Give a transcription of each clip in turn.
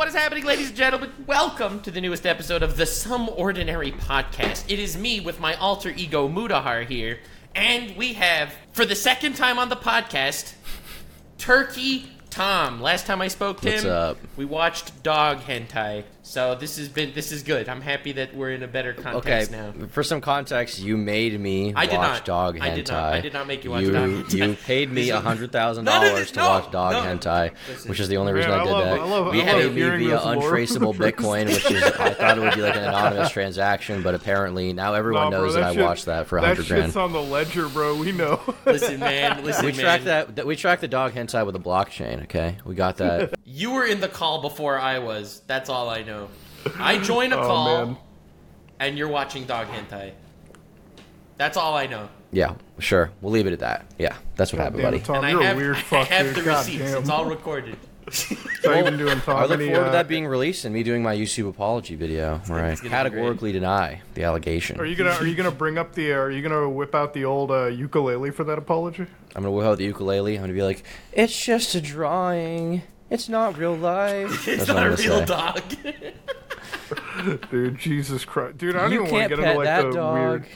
what is happening, ladies and gentlemen? Welcome to the newest episode of the Some Ordinary Podcast. It is me with my alter ego Mutahar here, and we have, for the second time on the podcast, Turkey Tom. Last time I spoke to What's him, up? we watched dog hentai. So this has been this is good. I'm happy that we're in a better Okay, context now. for some context, you made me I did watch not. dog hentai. I did not. I did not make you watch you, dog hentai. You paid me a hundred thousand No, no, no, dollars to no, watch dog no. hentai, Listen. which is the only Man, reason I I did love- that. I love- you I paid me via this lore for the untraceable Bitcoin, which is I thought it would be like an anonymous transaction, but apparently now everyone Nah, bro, knows that, I shit- watched that for a hundred grand. shit's on the ledger, bro. We know. Listen, man. Listen, We man. tracked that. that- We tracked the dog hentai with a blockchain. Okay, we got that. You were in the call before I was. That's all I know. I joined a Oh, call, man. and you're watching dog hentai. That's all I know. yeah, sure. We'll leave it at that. Yeah, that's what God happened, damn buddy. it, Tom, and I you're have, a weird I have dude. the God receipts. damn. It's all recorded. How you been doing, Tom? I look Any, forward to uh, that being released and me doing my YouTube apology video where I it's gonna be categorically deny the allegation. Are you gonna Are you gonna bring up the? Uh, are you gonna whip out the old uh, ukulele for that apology? I'm gonna whip out the ukulele. I'm gonna be like, "It's just a drawing. It's not real life." It's That's what not I'm a gonna real say. dog. Dude, Jesus Christ, dude, I don't You even want can't to get pet into like that the dog. weird.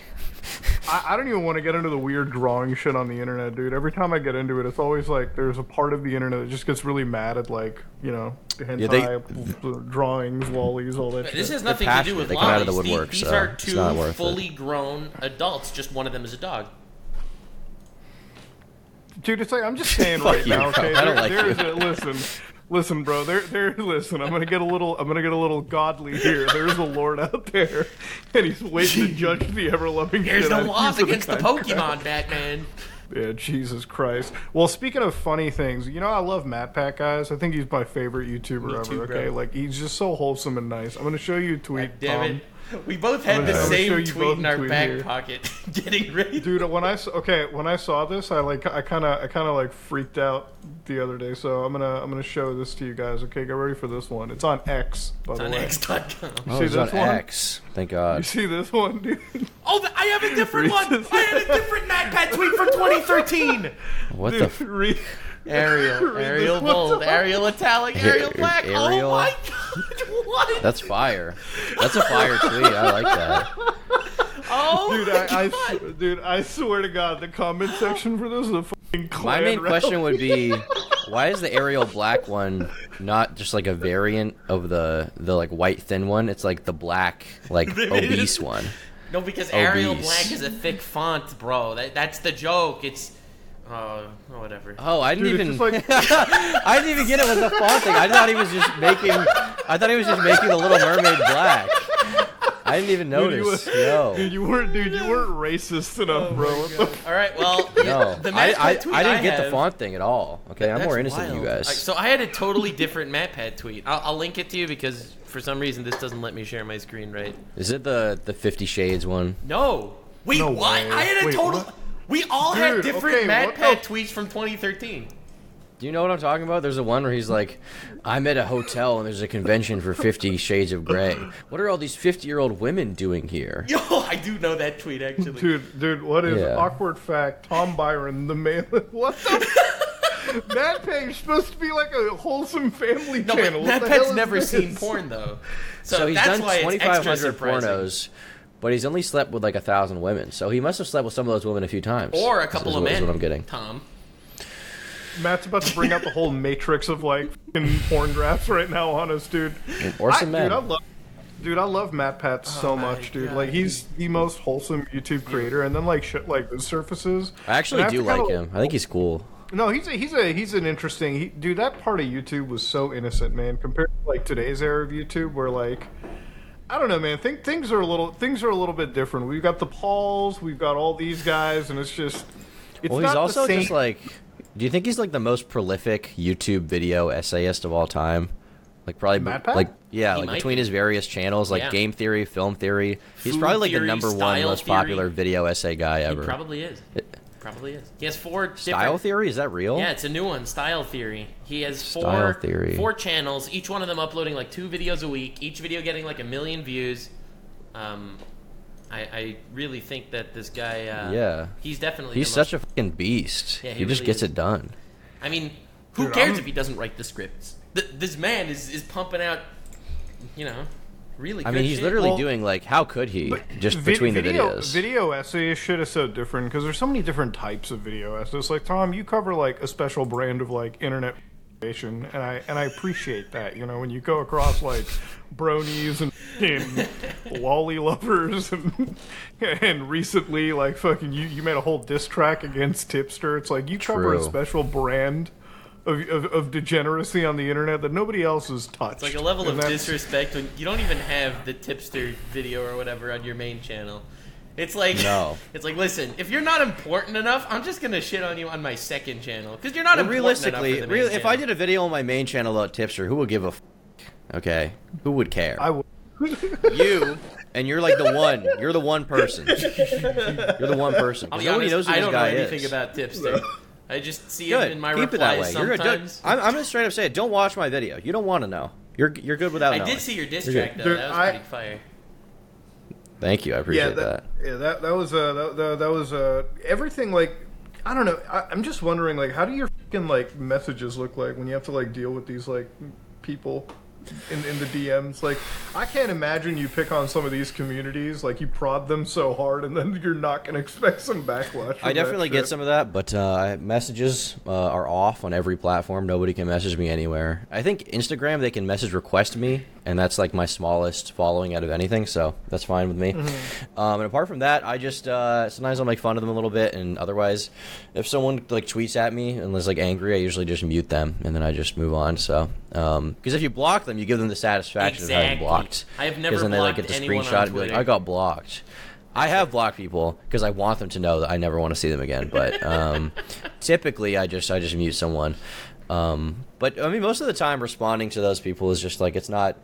I, I don't even want to get into the weird drawing shit on the internet, dude. Every time I get into it, it's always like there's a part of the internet that just gets really mad at like you know hentai, they- drawings, lollies, all that. This shit. has nothing to do passionate. with They come out of the lollies. These- woodwork, These, so are it's two not worth it. fully grown adults. Just one of them is a dog. Dude, it's like I'm just saying right you, now. bro. Okay, I don't there, like there is a listen, listen, bro. There, there. Listen, I'm gonna get a little. I'm gonna get a little godly here. There's a Lord out there, and he's waiting to judge the ever loving. There's no laws against the crap. Pokemon, Batman. Yeah, Jesus Christ. Well, speaking of funny things, you know I love Matt Pat guys. I think he's my favorite YouTuber Me ever. too, bro. okay, like he's just so wholesome and nice. I'm gonna show you a tweet. Damn Tom. it. We both had the gonna- I'm gonna same you tweet both in our tweet back here. pocket, getting ready. Dude, when I s- okay, when I saw this, I like I kind of I kind of like freaked out the other day. So I'm gonna I'm gonna show this to you guys. Okay, get ready for this one. It's on X, by It's the on way. X.com. Oh, See it's on this one? X. Thank God. You God. see this one, dude? Oh, th- I have a different one. I had a different MatPat tweet from 2013. What the? Dude, F- read- Arial, read Arial bold, Arial italic, Arial black. Oh Arial? my god, what? That's fire. That's a fire tweet. I like that. oh Dude, my I, I, god. s- dude, I swear to God, the comment section for this is a fucking My main rally. question would be, why is the Arial black one not just like a variant of the the like white thin one? It's like the black like They made it- obese one. No, because Arial Obese. black is a thick font, bro. That, that's the joke. It's, uh, whatever. Oh, I didn't Dude, even. like I didn't even get it was a font thing. I thought he was just making. I thought he was just making the Little Mermaid black. I didn't even Dude, you, notice. were- Yo. dude, you weren't, dude, you weren't racist enough, bro. All right, well, No, the I, I, tweet I didn't get have- the font thing at all. Okay, I'm more innocent than you guys. I- so I had a totally different MatPat tweet. I'll, I'll link it to you because for some reason this doesn't let me share my screen right. Is it the the Fifty Shades one? No. Wait, No what? way. I had a Wait, total. what? We all had Dude, different okay, what MatPat tweets from 2013. Do you know what I'm talking about? There's a one where he's like, I'm at a hotel and there's a convention for Fifty Shades of Grey. What are all these 50 year old women doing here? Yo, I do know that tweet actually. Dude, dude, what is Yeah. awkward fact? Tom Byron, the man. What the? That page supposed to be like a wholesome family no, channel. but What the hell MatPat's is never this? seen porn though. So, So he's that's done why it's extra 2,500 surprising. pornos, but he's only slept with like a thousand women. So he must have slept with some of those women a few times. Or a couple is of what- is men. what I'm getting. Tom. Matt's about to bring out the whole matrix of like fucking porn drafts right now on us, dude. Or I, some men. Dude, I love, dude, I love Matt Pat oh so Oh my much, dude. God. Like he's the most wholesome YouTube creator, and then like shit like this surfaces. I actually And do have like kinda- him. I think he's cool. No, he's a, he's a he's an interesting he, dude. That part of YouTube was so innocent, man, compared to like today's era of YouTube, where like I don't know, man. Think things are a little things are a little bit different. We've got the Pauls, we've got all these guys, and it's just it's Well, not he's the also same. just like. Do you think he's like the most prolific YouTube video essayist of all time? Like probably Matt Pat? like yeah, He like between be. his various channels like Yeah. Game Theory, Film Theory. He's Food probably like the number one most Theory. popular video essay guy He ever. probably is. Probably is. He has four Style different- Theory is that real? Yeah, it's a new one, Style Theory. He has four Style Theory. four channels, each one of them uploading like two videos a week, each video getting like a million views. Um, I, I really think that this guy. Uh, Yeah. he's definitely. He's the such a fucking beast. Yeah, he he just gets is. it done. I mean, who Dude, cares I'm- if he doesn't write the scripts? th- this man is is pumping out, you know, really. I mean, he's shit. literally Well, doing like, how could he? Just Vi- between video, the videos. Video essays shit is so different because there's so many different types of video essays. Like Tom, you cover like a special brand of like internet information, and I and I appreciate that. You know, when you go across like bronies and, and lolly lovers and and recently like fucking you you made a whole diss track against Tipster. It's like you cover a special brand. Of, of, of degeneracy on the internet that nobody else has touched. It's like a level And of that's- disrespect when you don't even have the tipster video or whatever on your main channel. It's like No. It's like listen, if you're not important enough, I'm just gonna shit on you on my second channel because you're not Well, important realistically, enough for the main real, if I did a video on my main channel about Tipster, who would give a f- Okay, who would care? I would. you, and you're like the one. You're the one person. You're the one person. I'll 'cause be Nobody honest, knows who I this don't know guy anything is. about tipster. I just see Good. him in my Keep it that way. replies You're good. sometimes. I'm, I'm gonna straight up say it. Don't watch my video. You don't want to know. You're you're good without it. I knowing. did see your diss track though. Dude, that was I- pretty fire. Thank you. I appreciate yeah, that. Yeah, that that was uh that, that, that was uh everything like I don't know. I, I'm just wondering like how do your fucking like messages look like when you have to like deal with these like people in in the DMs? Like I can't imagine you pick on some of these communities like you prod them so hard and then you're not gonna expect some backlash. I definitely get some of that, but uh, messages uh, are off on every platform. Nobody can message me anywhere. I think Instagram they can message request me, and that's like my smallest following out of anything, so that's fine with me. Mm-hmm. Um, and apart from that, I just uh, sometimes I'll make fun of them a little bit, and otherwise, if someone like tweets at me and is like angry, I usually just mute them, and then I just move on. So because if you block them, you give them the satisfaction of having blocked. I have never because then they like get the screenshot and be like, I got blocked. I have blocked people because I want them to know that I never want to see them again. But um, typically, I just I just mute someone. Um, but I mean, most of the time, responding to those people is just like it's not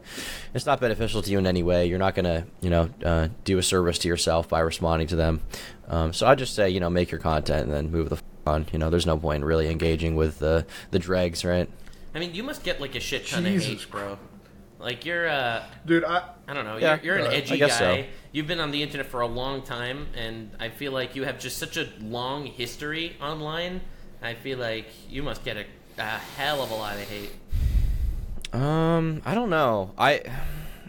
it's not beneficial to you in any way. You're not gonna you know uh, do a service to yourself by responding to them. Um, so I just say you know make your content and then move the f- on. You know, there's no point in really engaging with the the dregs, right? I mean, you must get like a shit ton Jesus of hate, bro. Like you're uh dude. I I don't know. Yeah, you're, you're uh, an edgy guess so. guy. You've been on the internet for a long time, and I feel like you have just such a long history online. I feel like you must get a, a hell of a lot of hate. Um, I don't know. I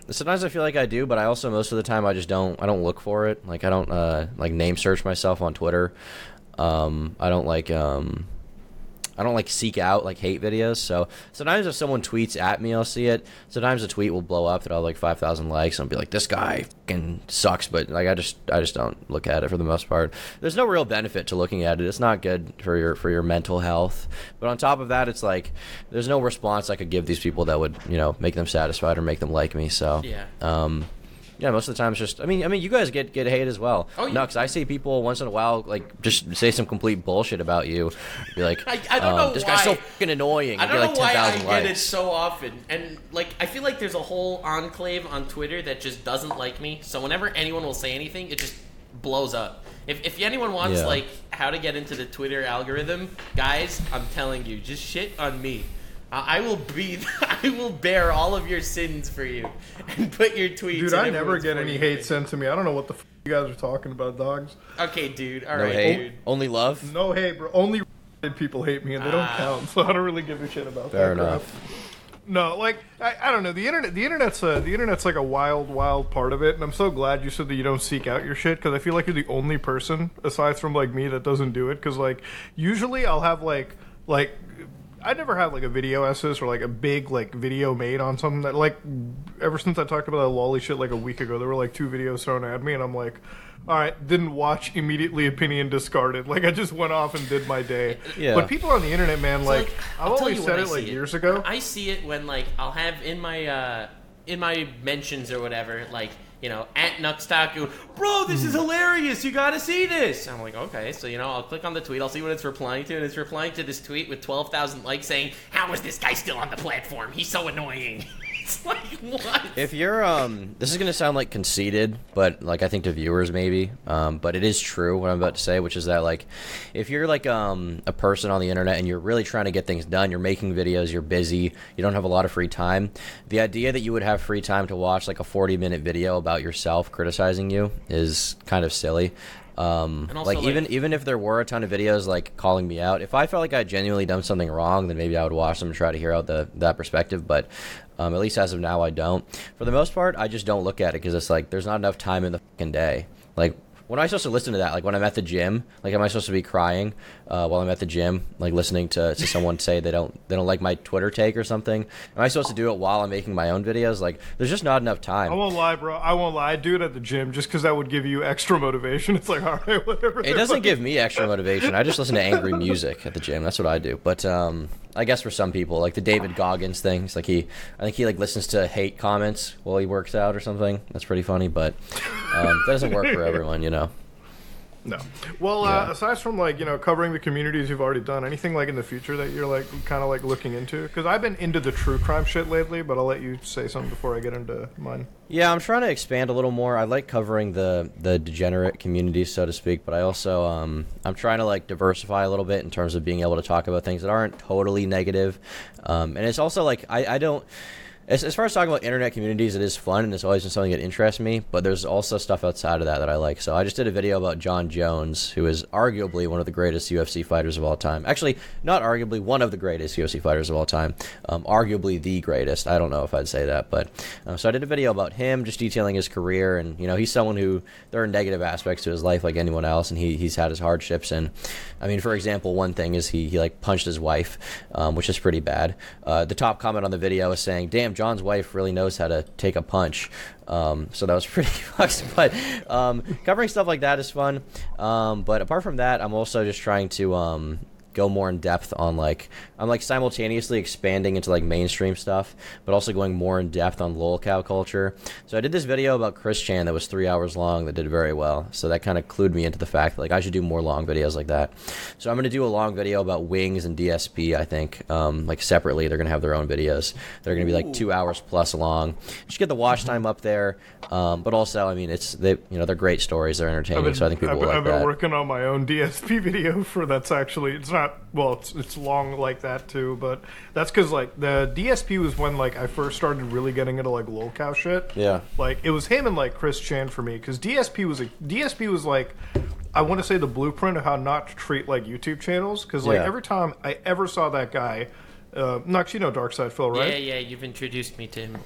sometimes I feel like I do, but I also most of the time I just don't. I don't look for it. Like I don't uh like name search myself on Twitter. Um, I don't like um. I don't like seek out like hate videos. So sometimes if someone tweets at me, I'll see it. Sometimes a tweet will blow up that I'll have like five thousand likes and I'll be like, "This guy fucking sucks." But like, I just I just don't look at it for the most part. There's no real benefit to looking at it. It's not good for your for your mental health. But on top of that, it's like there's no response I could give these people that would you know make them satisfied or make them like me. So Yeah. um, yeah, most of the time it's just. I mean, I mean, you guys get get hate as well. Oh, yeah. No, because I see people once in a while like just say some complete bullshit about you. Be like, I- I don't um, know this guy's so fucking annoying. I don't get know like why I 10,000 get it likes. so often, and like I feel like there's a whole enclave on Twitter that just doesn't like me. So whenever anyone will say anything, it just blows up. If, if anyone wants Yeah. like how to get into the Twitter algorithm, guys, I'm telling you, just shit on me. I I will be, I will bear all of your sins for you, and put your tweets. dude, I never get any hate page. sent to me. I don't know what the f- you guys are talking about, dogs. Okay, dude. All No right, hate, dude. only love. No hate, bro. Only people hate me, and they don't Ah. count. So I don't really give a shit about Fair that. crap. enough. No, like I, I don't know. The internet, the internet's a, the internet's like a wild, wild part of it, and I'm so glad you said that you don't seek out your shit because I feel like you're the only person aside from like me that doesn't do it. Because like usually I'll have like like I never had like a video essay or like a big like video made on something that like ever since I talked about that lolly shit like a week ago, there were like two videos thrown at me, and I'm like. All right, didn't watch immediately. Opinion discarded. Like I just went off and did my day. Yeah. But people on the internet, man, So, like, I'll I've always said it like see years ago. I see it when like I'll have in my uh in my mentions or whatever, like you know, at Nuxtaku, bro, this Hmm. is hilarious. You gotta see this. I'm like, okay, so you know, I'll click on the tweet, I'll see what it's replying to, and it's replying to this tweet with twelve thousand likes saying, "How is this guy still on the platform? He's so annoying." it's like what? If you're um, this is gonna sound like conceited, but like I think to viewers maybe, um, but it is true what I'm about to say, which is that like, if you're like um a person on the internet and you're really trying to get things done, you're making videos, you're busy, you don't have a lot of free time. The idea that you would have free time to watch like a 40 minute video about yourself criticizing you is kind of silly. Um, also, like, like- even even if there were a ton of videos like calling me out, if I felt like I genuinely done something wrong, then maybe I would watch them and try to hear out the that perspective. But um, at least as of now, I don't. For the most part, I just don't look at it because it's like there's not enough time in the fucking day. Like when am I supposed to listen to that? Like when I'm at the gym? Like am I supposed to be crying uh, while I'm at the gym, like listening to, to someone say they don't they don't like my Twitter take or something? Am I supposed to do it while I'm making my own videos? Like there's just not enough time. I won't lie, bro. I won't lie. I do it at the gym just because that would give you extra motivation. It's like, all right, whatever. It doesn't give me extra motivation. I just listen to angry music at the gym. That's what I do. But um, I guess for some people, like the David Goggins thing, it's like he, I think he like listens to hate comments while he works out or something. That's pretty funny, but um, that doesn't work for everyone, you know. No. Well, Yeah. uh, aside from like you know covering the communities you've already done, anything like in the future that you're like kind of like looking into? Because I've been into the true crime shit lately, but I'll let you say something before I get into mine. Yeah, I'm trying to expand a little more. I like covering the the degenerate community, so to speak, but I also um, I'm trying to like diversify a little bit in terms of being able to talk about things that aren't totally negative. Um, and it's also like I, I don't. As, as far as talking about internet communities, it is fun and it's always been something that interests me. But there's also stuff outside of that that I like. So I just did a video about Jon Jones, who is arguably one of the greatest UFC fighters of all time. Actually, not arguably one of the greatest UFC fighters of all time. Um, arguably the greatest. I don't know if I'd say that, but uh, so I did a video about him, just detailing his career, and you know he's someone who there are negative aspects to his life like anyone else, and he he's had his hardships. And I mean, for example, one thing is he he like punched his wife, um, which is pretty bad. Uh, the top comment on the video is saying, "Damn, Jon's wife really knows how to take a punch." Um, so that was pretty fucked. But um, covering stuff like that is fun. Um, but apart from that, I'm also just trying to um, go more in depth on like I'm like simultaneously expanding into like mainstream stuff, but also going more in depth on lolcow culture. So I did this video about Chris Chan that was three hours long that did very well. So that kind of clued me into the fact that like I should do more long videos like that. So I'm gonna do a long video about Wings and DSP. I think um, like separately they're gonna have their own videos. They're gonna be like two hours plus long. Just get the watch time up there, um, but also I mean it's they you know they're great stories. They're entertaining. so I think people I've, will been- like I've been that. working on my own DSP video for that's actually it's not well it's it's long like that too, but that's because like the DSP was when like I first started really getting into like lolcow shit. Yeah. like it was him and like Chris Chan for me because DSP was a DSP was like. I want to say the blueprint of how not to treat like YouTube channels because like Yeah. every time I ever saw that guy, uh, Nux, you know DarksydePhil, right? Yeah, yeah, you've introduced me to him.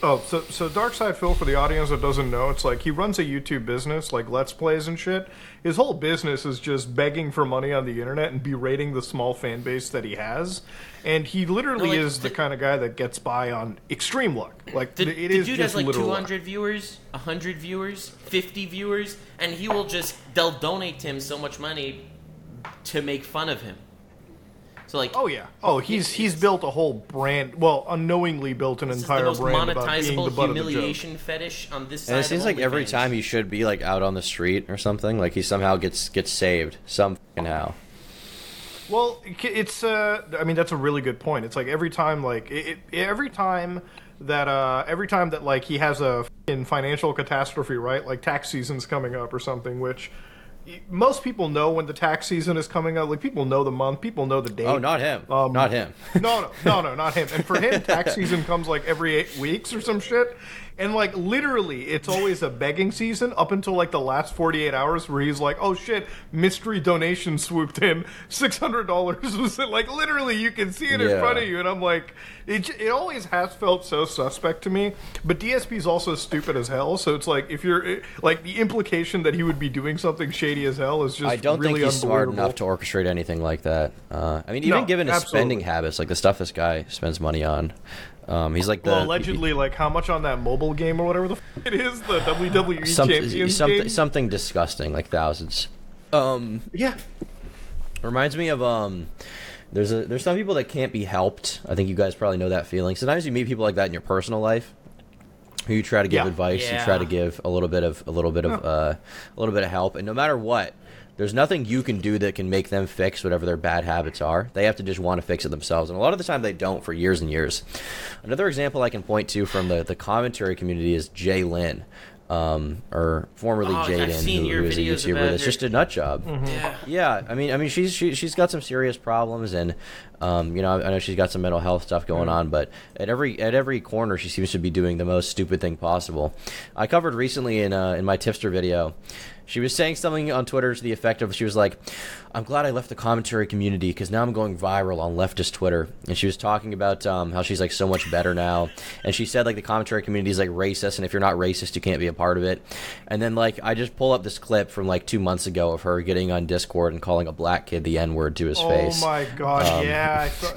Oh, so so DarksydePhil for the audience that doesn't know, it's like he runs a YouTube business, like Let's Plays and shit. His whole business is just begging for money on the internet and berating the small fan base that he has. And he literally No, like, is the the- kind of guy that gets by on extreme luck. Like The, it the is dude just has like literal 200 luck. viewers, 100 viewers, 50 viewers, and he will just, they'll donate to him so much money to make fun of him. So, like, Oh yeah. Oh, he's he's built a whole brand. Well, unknowingly built an this is the entire most brand about being the monetizable butt of the joke. humiliation fetish on this side. And it seems like every OnlyFans. time he should be like out on the street or something, like he somehow gets gets saved some fucking how. Well, it's. Uh, I mean, that's a really good point. It's like every time, like it, it, every time that uh, every time that like he has a in financial catastrophe, right? Like tax season's coming up or something, which y- most people know when the tax season is coming up. Like people know the month, people know the date. Oh, not him. Um, not him. no, no, no, no, not him. And for him, tax season comes like every eight weeks or some shit. And like literally, it's always a begging season up until like the last 48 hours where he's like, oh shit, mystery donation swooped in. $600 was it. Like literally, you can see it in Yeah. front of you. And I'm like, it, it always has felt so suspect to me. But DSP's also stupid as hell. So it's like, if you're eh, like, the implication that he would be doing something shady as hell is just I don't really think he's smart unbelievable. enough to orchestrate anything like that. Uh, I mean, even No, given his spending habits, like the stuff this guy spends money on, um, he's like the Well, allegedly, like how much on that mobile game or whatever the f- it is, the WWE some, Champions something game. something disgusting, like thousands. Um, yeah, reminds me of um, there's a there's some people that can't be helped. I think you guys probably know that feeling. Sometimes you meet people like that in your personal life. Who you try to give Yeah. advice, you try to give a little bit of a little bit of uh, a little bit of help, and no matter what, there's nothing you can do that can make them fix whatever their bad habits are. They have to just want to fix it themselves, and a lot of the time they don't for years and years. Another example I can point to from the the commentary community is Jay Lynn. um, or formerly Oh, I've Jaden, who, who is a YouTuber that's just a nut job. Yeah. Yeah, I mean, I mean, she's she, she's got some serious problems, and um, you know, I know she's got some mental health stuff going on. But at every at every corner, she seems to be doing the most stupid thing possible. I covered recently in uh, in my tipster video. She was saying something on Twitter to the effect of, she was like, "I'm glad I left the commentary community because now I'm going viral on leftist Twitter." And she was talking about um, how she's like so much better now, and she said like the commentary community is like racist, and if you're not racist, you can't be a part of it. And then like I just pull up this clip from like two months ago of her getting on Discord and calling a black kid the N word to his Oh face. Oh my god, yeah. I saw,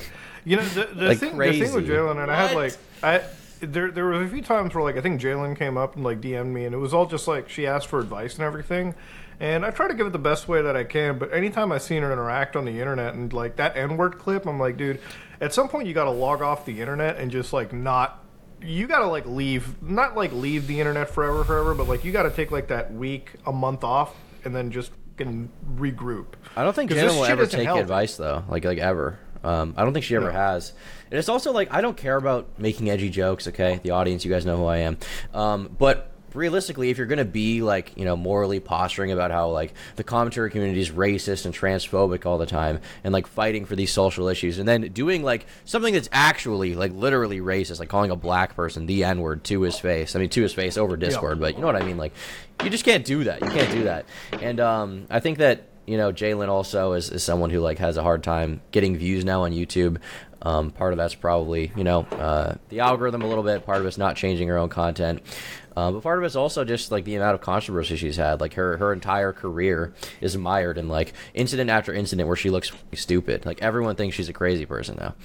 you know the, the Like thing. The thing with. Jalen and I had like I. There, there were a few times where like I think Jalen came up and like DM'd me, and it was all just like she asked for advice and everything, and I try to give it the best way that I can. But anytime I've seen her interact on the internet and like that N word clip, I'm like, dude, at some point you got to log off the internet and just like not. You gotta like leave, not like leave the internet forever, forever, but like you gotta take like that week, a month off, and then just fucking regroup. I don't think Jenna this will shit ever take healthy. advice though, like like ever. Um, I don't think she ever No. has. And it's also like I don't care about making edgy jokes. Okay, the audience, you guys know who I am. Um, but realistically, if you're gonna be like you know morally posturing about how like the commentary community is racist and transphobic all the time, and like fighting for these social issues, and then doing like something that's actually like literally racist, like calling a black person the N word to his face. I mean, to his face over Discord, but you know what I mean. Like, you just can't do that. You can't do that. And um, I think that you know, Jalen also is, is someone who like has a hard time getting views now on YouTube. Um, part of that's probably you know uh, the algorithm a little bit. Part of it's not changing her own content, uh, but part of it's also just like the amount of controversy she's had. Like her her entire career is mired in like incident after incident where she looks stupid. Like everyone thinks she's a crazy person now.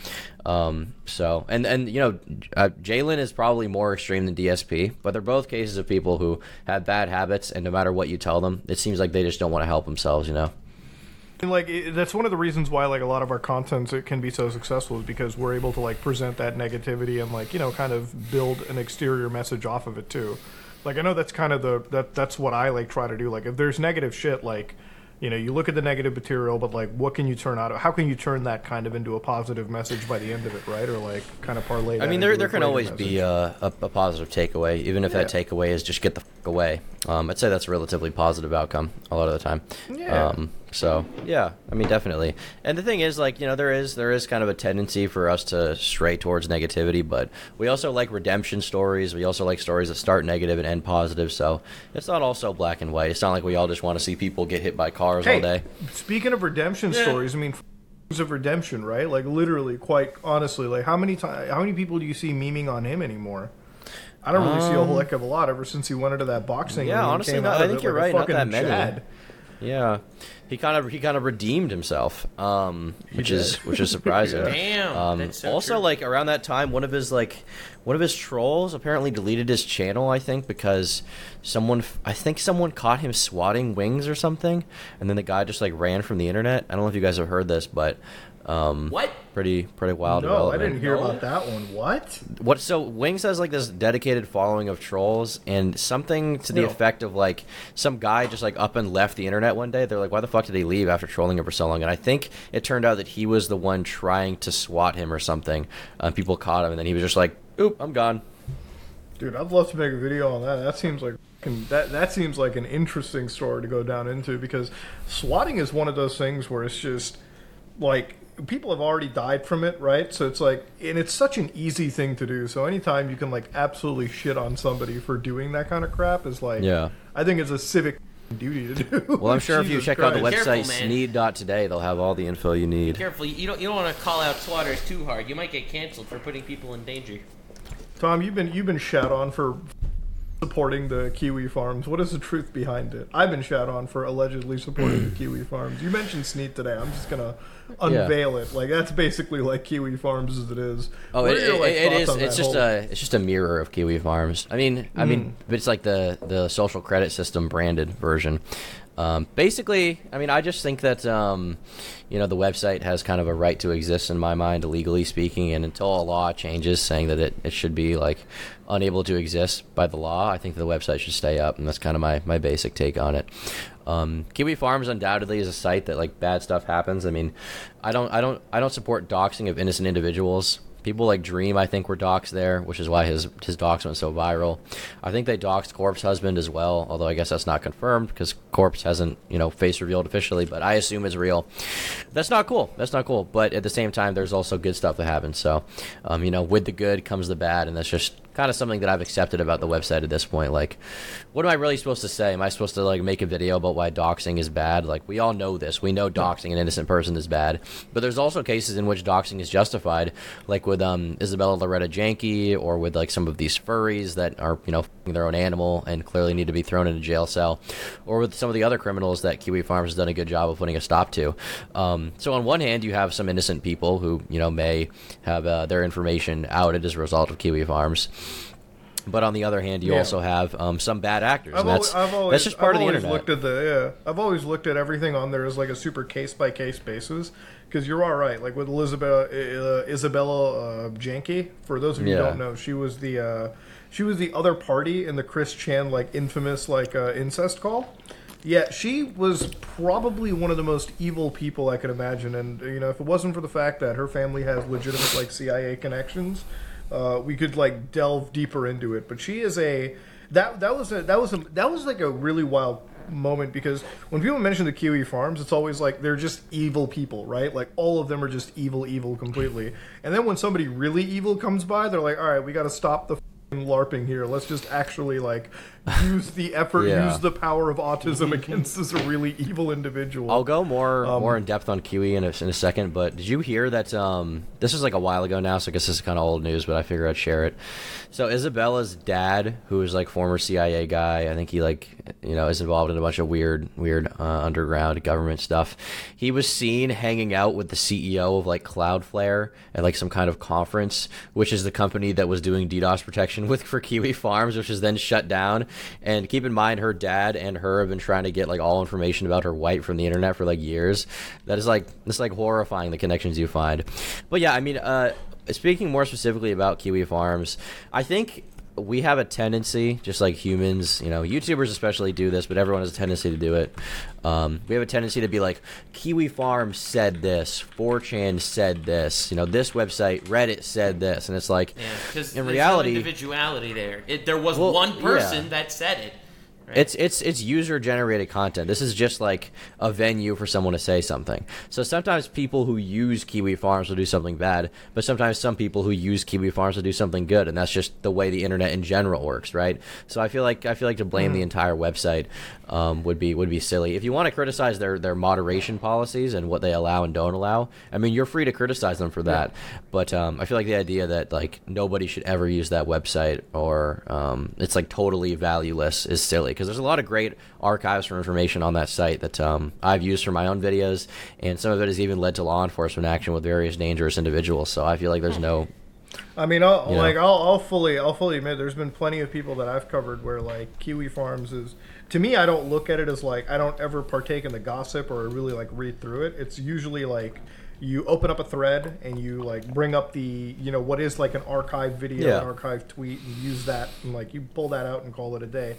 Um, so and and you know uh, Jalen is probably more extreme than DSP, but they're both cases of people who have bad habits, and no matter what you tell them, it seems like they just don't want to help themselves. You know. And like it, that's one of the reasons why like a lot of our contents it can be so successful is because we're able to like present that negativity and like you know kind of build an exterior message off of it too. Like I know that's kind of the that that's what I like try to do. Like if there's negative shit, like you know you look at the negative material, but like what can you turn out of? How can you turn that kind of into a positive message by the end of it, right? Or like kind of parlay. I mean, there there can always message. be a, a, a positive takeaway, even if that takeaway is just get the fuck away. Um, I'd say that's a relatively positive outcome a lot of the time. Yeah. Um, so yeah, I mean, definitely. And the thing is, like you know, there is there is kind of a tendency for us to stray towards negativity, but we also like redemption stories. We also like stories that start negative and end positive. So it's not all so black and white. It's not like we all just want to see people get hit by cars all day. speaking of redemption Yeah. stories, I mean, f- of redemption, right? Like literally, quite honestly, like how many times, how many people do you see memeing on him anymore? I don't really see a whole heck of a lot ever since he went into that boxing. Um, yeah, honestly, came not- I think it you're like right, not that many. Chad. Yeah, he kind of he kind of redeemed himself, um, which is which is surprising. Damn, Um, so also, true. like around that time, one of his like one of his trolls apparently deleted his channel. I think because someone I think someone caught him swatting wings or something, and then the guy just like ran from the internet. I don't know if you guys have heard this, but um, What? Pretty pretty wild. No, I didn't hear No. about that one. What? What so Wings has like this dedicated following of trolls and something to the No. effect of like some guy just like up and left the internet one day. They're like, why the fuck did he leave after trolling him for so long? And I think it turned out that he was the one trying to swat him or something. Um, people caught him and then he was just like, oop, I'm gone. Dude, I'd love to make a video on that. That seems like fucking- that that seems like an interesting story to go down into because swatting is one of those things where it's just like people have already died from it, right? So it's like and it's such an easy thing to do. So anytime you can like absolutely shit on somebody for doing that kind of crap is like Yeah. I think it's a civic duty to do. Well, I'm sure if you Jesus check out the Christ. Careful, website man. sneed.today, they'll have all the info you need. Careful, you don't you don't want to call out swatters too hard. You might get canceled for putting people in danger. Tom, you've been you've been shat on for supporting the kiwi farms. What is the truth behind it? I've been shat on for allegedly supporting the kiwi farms. You mentioned Sneed today. I'm just gonna unveil it. Like that's basically like kiwi farms as it is. Oh, it, your, like, it thoughts is. It's just whole- a. It's just a mirror of Kiwi Farms. I mean, I mean, Hmm. it's like the the social credit system branded version. Um, basically, I mean, I just think that um, you know the website has kind of a right to exist in my mind, legally speaking, and until a law changes saying that it, it should be like unable to exist by the law, I think the website should stay up, and that's kind of my my basic take on it. Um, Kiwi Farms undoubtedly is a site that like bad stuff happens. I mean, I don't I don't I don't support doxing of innocent individuals people like Dream, I think, were doxxed there, which is why his his dox went so viral. I think they doxed Corpse husband as well, although I guess that's not confirmed because Corpse hasn't you know face revealed officially, but I assume it's real. That's not cool. That's not cool. But at the same time, there's also good stuff that happens. So, um, you know, with the good comes the bad, and that's just kind of something that I've accepted about the website at this point. Like, what am I really supposed to say? Am I supposed to like make a video about why doxing is bad? Like, we all know this. We know doxing an innocent person is bad, but there's also cases in which doxing is justified, like with um, Isabella Loretta Janke or with like some of these furries that are you know their own animal and clearly need to be thrown in a jail cell, or with some of the other criminals that Kiwi Farms has done a good job of putting a stop to. Um, so on one hand, you have some innocent people who you know may have uh, their information outed as a result of Kiwi Farms. But on the other hand, you Yeah. also have um, some bad actors. I've and that's, always, always, that's just part I've of the always internet. looked at the yeah. I've always looked at everything on there as like a super case by case basis because you're all right. Like with Elizabeth uh, Isabella uh, Janke. For those of you who don't know, she was the uh, she was the other party in the Chris Chan like infamous like uh, incest call. Yeah, she was probably one of the most evil people I could imagine, and you know, if it wasn't for the fact that her family has legitimate like CIA connections, uh, we could like delve deeper into it. But she is a that that was a that was a that was like a really wild moment because when people mention the Kiwi farms, it's always like they're just evil people, right? Like all of them are just evil, evil completely. And then when somebody really evil comes by, they're like, all right, we got to stop the larping here. Let's just actually like use the effort, Yeah. use the power of autism against this really evil individual. I'll go more Um, more in depth on Kiwi in a, in a second, but did you hear that? Um, this was like a while ago now, so I guess this is kind of old news, but I figure I'd share it. So Isabella's dad, who is like former CIA guy, I think he like you know is involved in a bunch of weird weird uh, underground government stuff. He was seen hanging out with the CEO of like Cloudflare at like some kind of conference, which is the company that was doing DDoS protection with for Kiwi Farms, which is then shut down. And keep in mind, her dad and her have been trying to get like all information about her white from the internet for like years. That is like it's like horrifying the connections you find. But yeah, I mean, uh, speaking more specifically about Kiwi Farms, I think we have a tendency, just like humans, you know, YouTubers especially do this, but everyone has a tendency to do it. Um, we have a tendency to be like, Kiwi Farm said this, 4chan said this, you know, this website, Reddit said this, and it's like, Yeah, in reality, no individuality there. It, there was Well, one person yeah. that said it. Right? It's it's it's user generated content. This is just like a venue for someone to say something. So sometimes people who use Kiwi Farms will do something bad, but sometimes some people who use Kiwi Farms will do something good, and that's just the way the internet in general works, right? So I feel like I feel like to blame the entire website um, would be would be silly. If you want to criticize their their moderation policies and what they allow and don't allow, I mean you're free to criticize them for that. But um, I feel like the idea that like nobody should ever use that website or um, it's like totally valueless is silly because there's a lot of great archives for information on that site that um, I've used for my own videos, and some of it has even led to law enforcement action with various dangerous individuals. So I feel like there's no I mean, I'll, Yeah. like I'll, I'll fully, I'll fully admit, there's been plenty of people that I've covered where like Kiwi Farms is. To me, I don't look at it as like I don't ever partake in the gossip or really like read through it. It's usually like you open up a thread and you like bring up the you know what is like an archive video, Yeah. an archive tweet, and use that and like you pull that out and call it a day.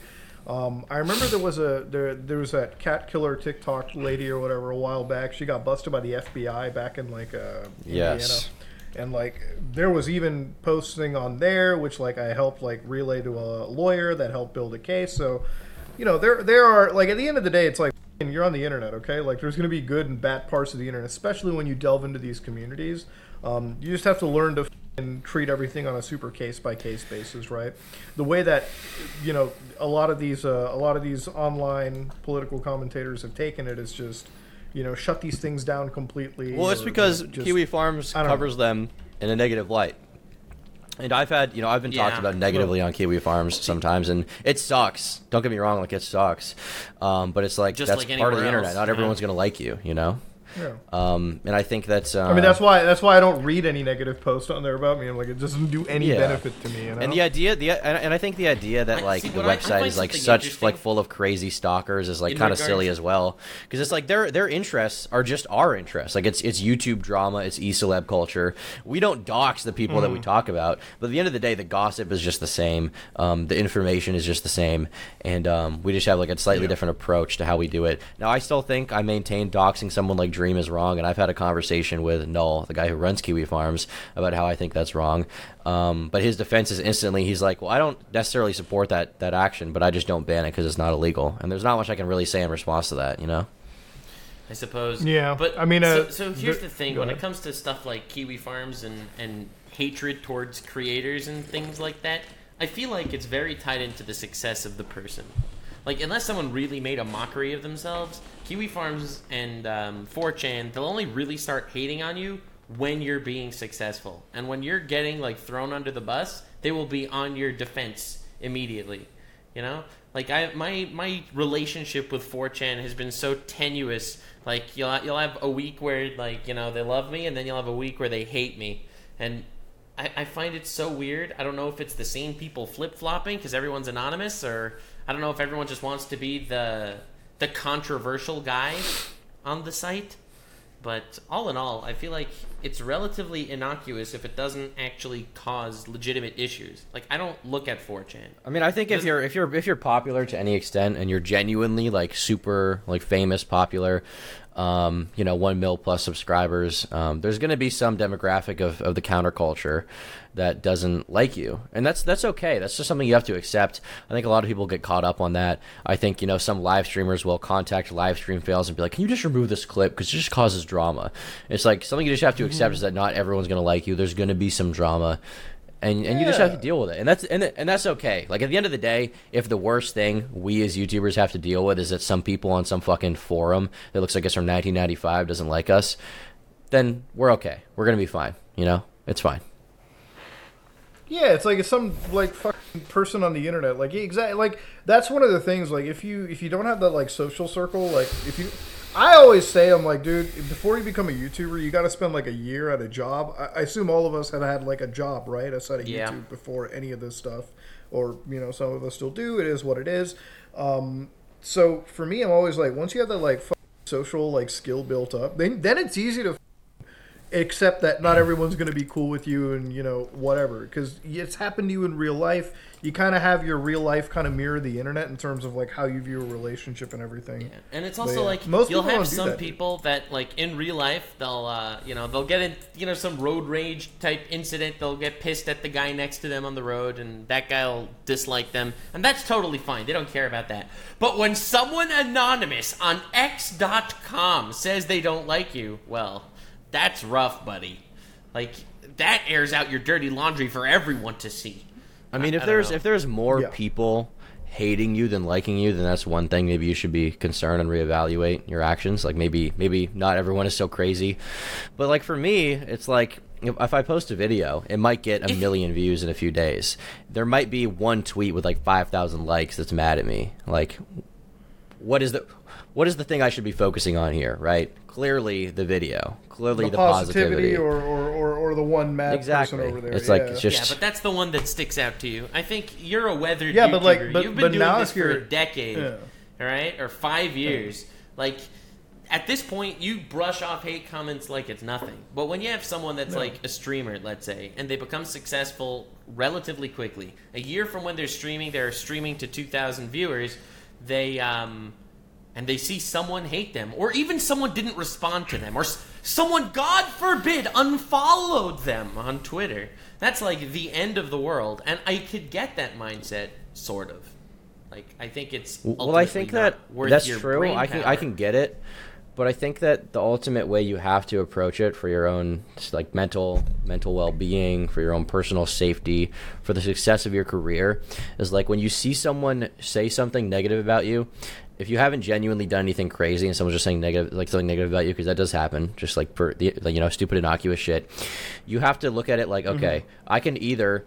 Um, I remember there was a there there was that cat killer TikTok lady or whatever a while back. She got busted by the FBI back in like uh, Indiana Yes. and like there was even posting on there which like i helped like relay to a lawyer that helped build a case so you know there there are like at the end of the day it's like you're on the internet okay like there's going to be good and bad parts of the internet especially when you delve into these communities um, you just have to learn to f***ing treat everything on a super case by case basis right the way that you know a lot of these uh, a lot of these online political commentators have taken it is just you know shut these things down completely Well, it's because just- Kiwi Farms I don't covers them in a negative light. And I've had, you know, I've been talked about negatively on Kiwi Farms sometimes, and it sucks. Don't get me wrong, like it sucks. Um, but it's like Just that's like part of the anywhere internet. Not yeah. everyone's gonna like you, you know. Yeah. Um, and I think that's. Uh, I mean, that's why that's why I don't read any negative posts on there about me. I'm like, it doesn't do any Yeah. benefit to me. You know? And the idea, the and, and I think the idea that like see, the what I- I website is like such like full of crazy stalkers is like kind of silly as well because it's like their their interests are just our interests. Like it's it's YouTube drama, it's e celeb culture. We don't dox the people Mm. that we talk about, but at the end of the day, the gossip is just the same. Um, the information is just the same, and um, we just have like a slightly Yeah. different approach to how we do it. Now, I still think I maintain doxing someone like Dream stream is wrong, and I've had a conversation with Null, the guy who runs Kiwi Farms, about how I think that's wrong. Um, but his defense is instantly he's like, well, I don't necessarily support that that action, but I just don't ban it because it's not illegal, and there's not much I can really say in response to that, you know. I suppose. Yeah, but I mean, so, uh, so here's the- the thing: go when it comes to stuff like Kiwi Farms and and hatred towards creators and things like that, I feel like it's very tied into the success of the person. Like, unless someone really made a mockery of themselves, Kiwi Farms and um, 4chan, they'll only really start hating on you when you're being successful. And when you're getting like thrown under the bus, they will be on your defense immediately. You know, like I my my relationship with 4chan has been so tenuous. Like you'll you'll have a week where like you know they love me, and then you'll have a week where they hate me, and I, I find it so weird. I don't know if it's the same people flip flopping because everyone's anonymous, or I don't know if everyone just wants to be the the controversial guy on the site. But all in all, I feel like it's relatively innocuous if it doesn't actually cause legitimate issues. Like I don't look at 4chan. I mean, I think if you're if you're if you're popular to any extent and you're genuinely like super like famous, popular, um, you know, one mil plus subscribers, um, there's going to be some demographic of, of the counterculture that doesn't like you, and that's that's okay. That's just something you have to accept. I think a lot of people get caught up on that. I think you know some live streamers will contact live stream fails and be like, "Can you just remove this clip because it just causes drama?" It's like something you just have to accept is that not everyone's going to like you. There's going to be some drama and and you just have to deal with it and that's and, and that's okay like at the end of the day if the worst thing we as youtubers have to deal with is that some people on some fucking forum that looks like it's from 1995 doesn't like us then we're okay we're gonna be fine you know it's fine Yeah, it's like it's some like fucking person on the internet. Like exactly like that's one of the things. Like if you if you don't have that like social circle, like if you, I always say I'm like, dude, before you become a YouTuber, you got to spend like a year at a job. I, I assume all of us have had like a job, right? Outside of Yeah. YouTube before any of this stuff, or you know, some of us still do. It is what it is. Um, so for me, I'm always like, once you have that like social like skill built up, then then it's easy to except that not everyone's going to be cool with you and you know whatever. Because it's happened to you in real life. You kind of have your real life kind of mirror the internet in terms of like how you view a relationship and everything. And it's But also yeah, like most you'll have some that. people that like in real life they'll uh, you know they'll get in you know some road rage type incident. They'll get pissed at the guy next to them on the road and that guy'll dislike them. And that's totally fine. They don't care about that. But when someone anonymous on x.com says they don't like you well that's rough buddy like that airs out your dirty laundry for everyone to see i mean I if don't there's know. if there's more Yeah. people hating you than liking you then that's one thing maybe you should be concerned and reevaluate your actions like maybe maybe not everyone is so crazy but like for me it's like if, if i post a video it might get a If- million views in a few days there might be one tweet with like 5000 likes that's mad at me like what is the what is the thing I should be focusing on here, right? Clearly the video, clearly the, the, positivity, positivity. or, or, or, or the one mad Exactly. person over there It's yeah. like, it's just- Yeah, but that's the one that sticks out to you. I think you're a weathered Yeah, YouTuber. but like- but- You've been but doing now this if for a you're- decade, Yeah. all right, or five years. Like at this point, you brush off hate comments like it's nothing. But when you have someone that's No. like a streamer, let's say, and they become successful relatively quickly, a year from when they're streaming, they're streaming to 2,000 viewers. They um, and they see someone hate them, or even someone didn't respond to them, or s- someone, God forbid, unfollowed them on Twitter. That's like the end of the world, and I could get that mindset, sort of. Like I think it's Well, I think that that's true. I can I can get it, but I think that the ultimate way you have to approach it for your own like mental mental well being, for your own personal safety, for the success of your career, is like when you see someone say something negative about you. If you haven't genuinely done anything crazy and someone's just saying negative, like something negative about you, because that does happen, just like for the like, you know stupid innocuous shit, you have to look at it like, Mm-hmm. okay, I can either,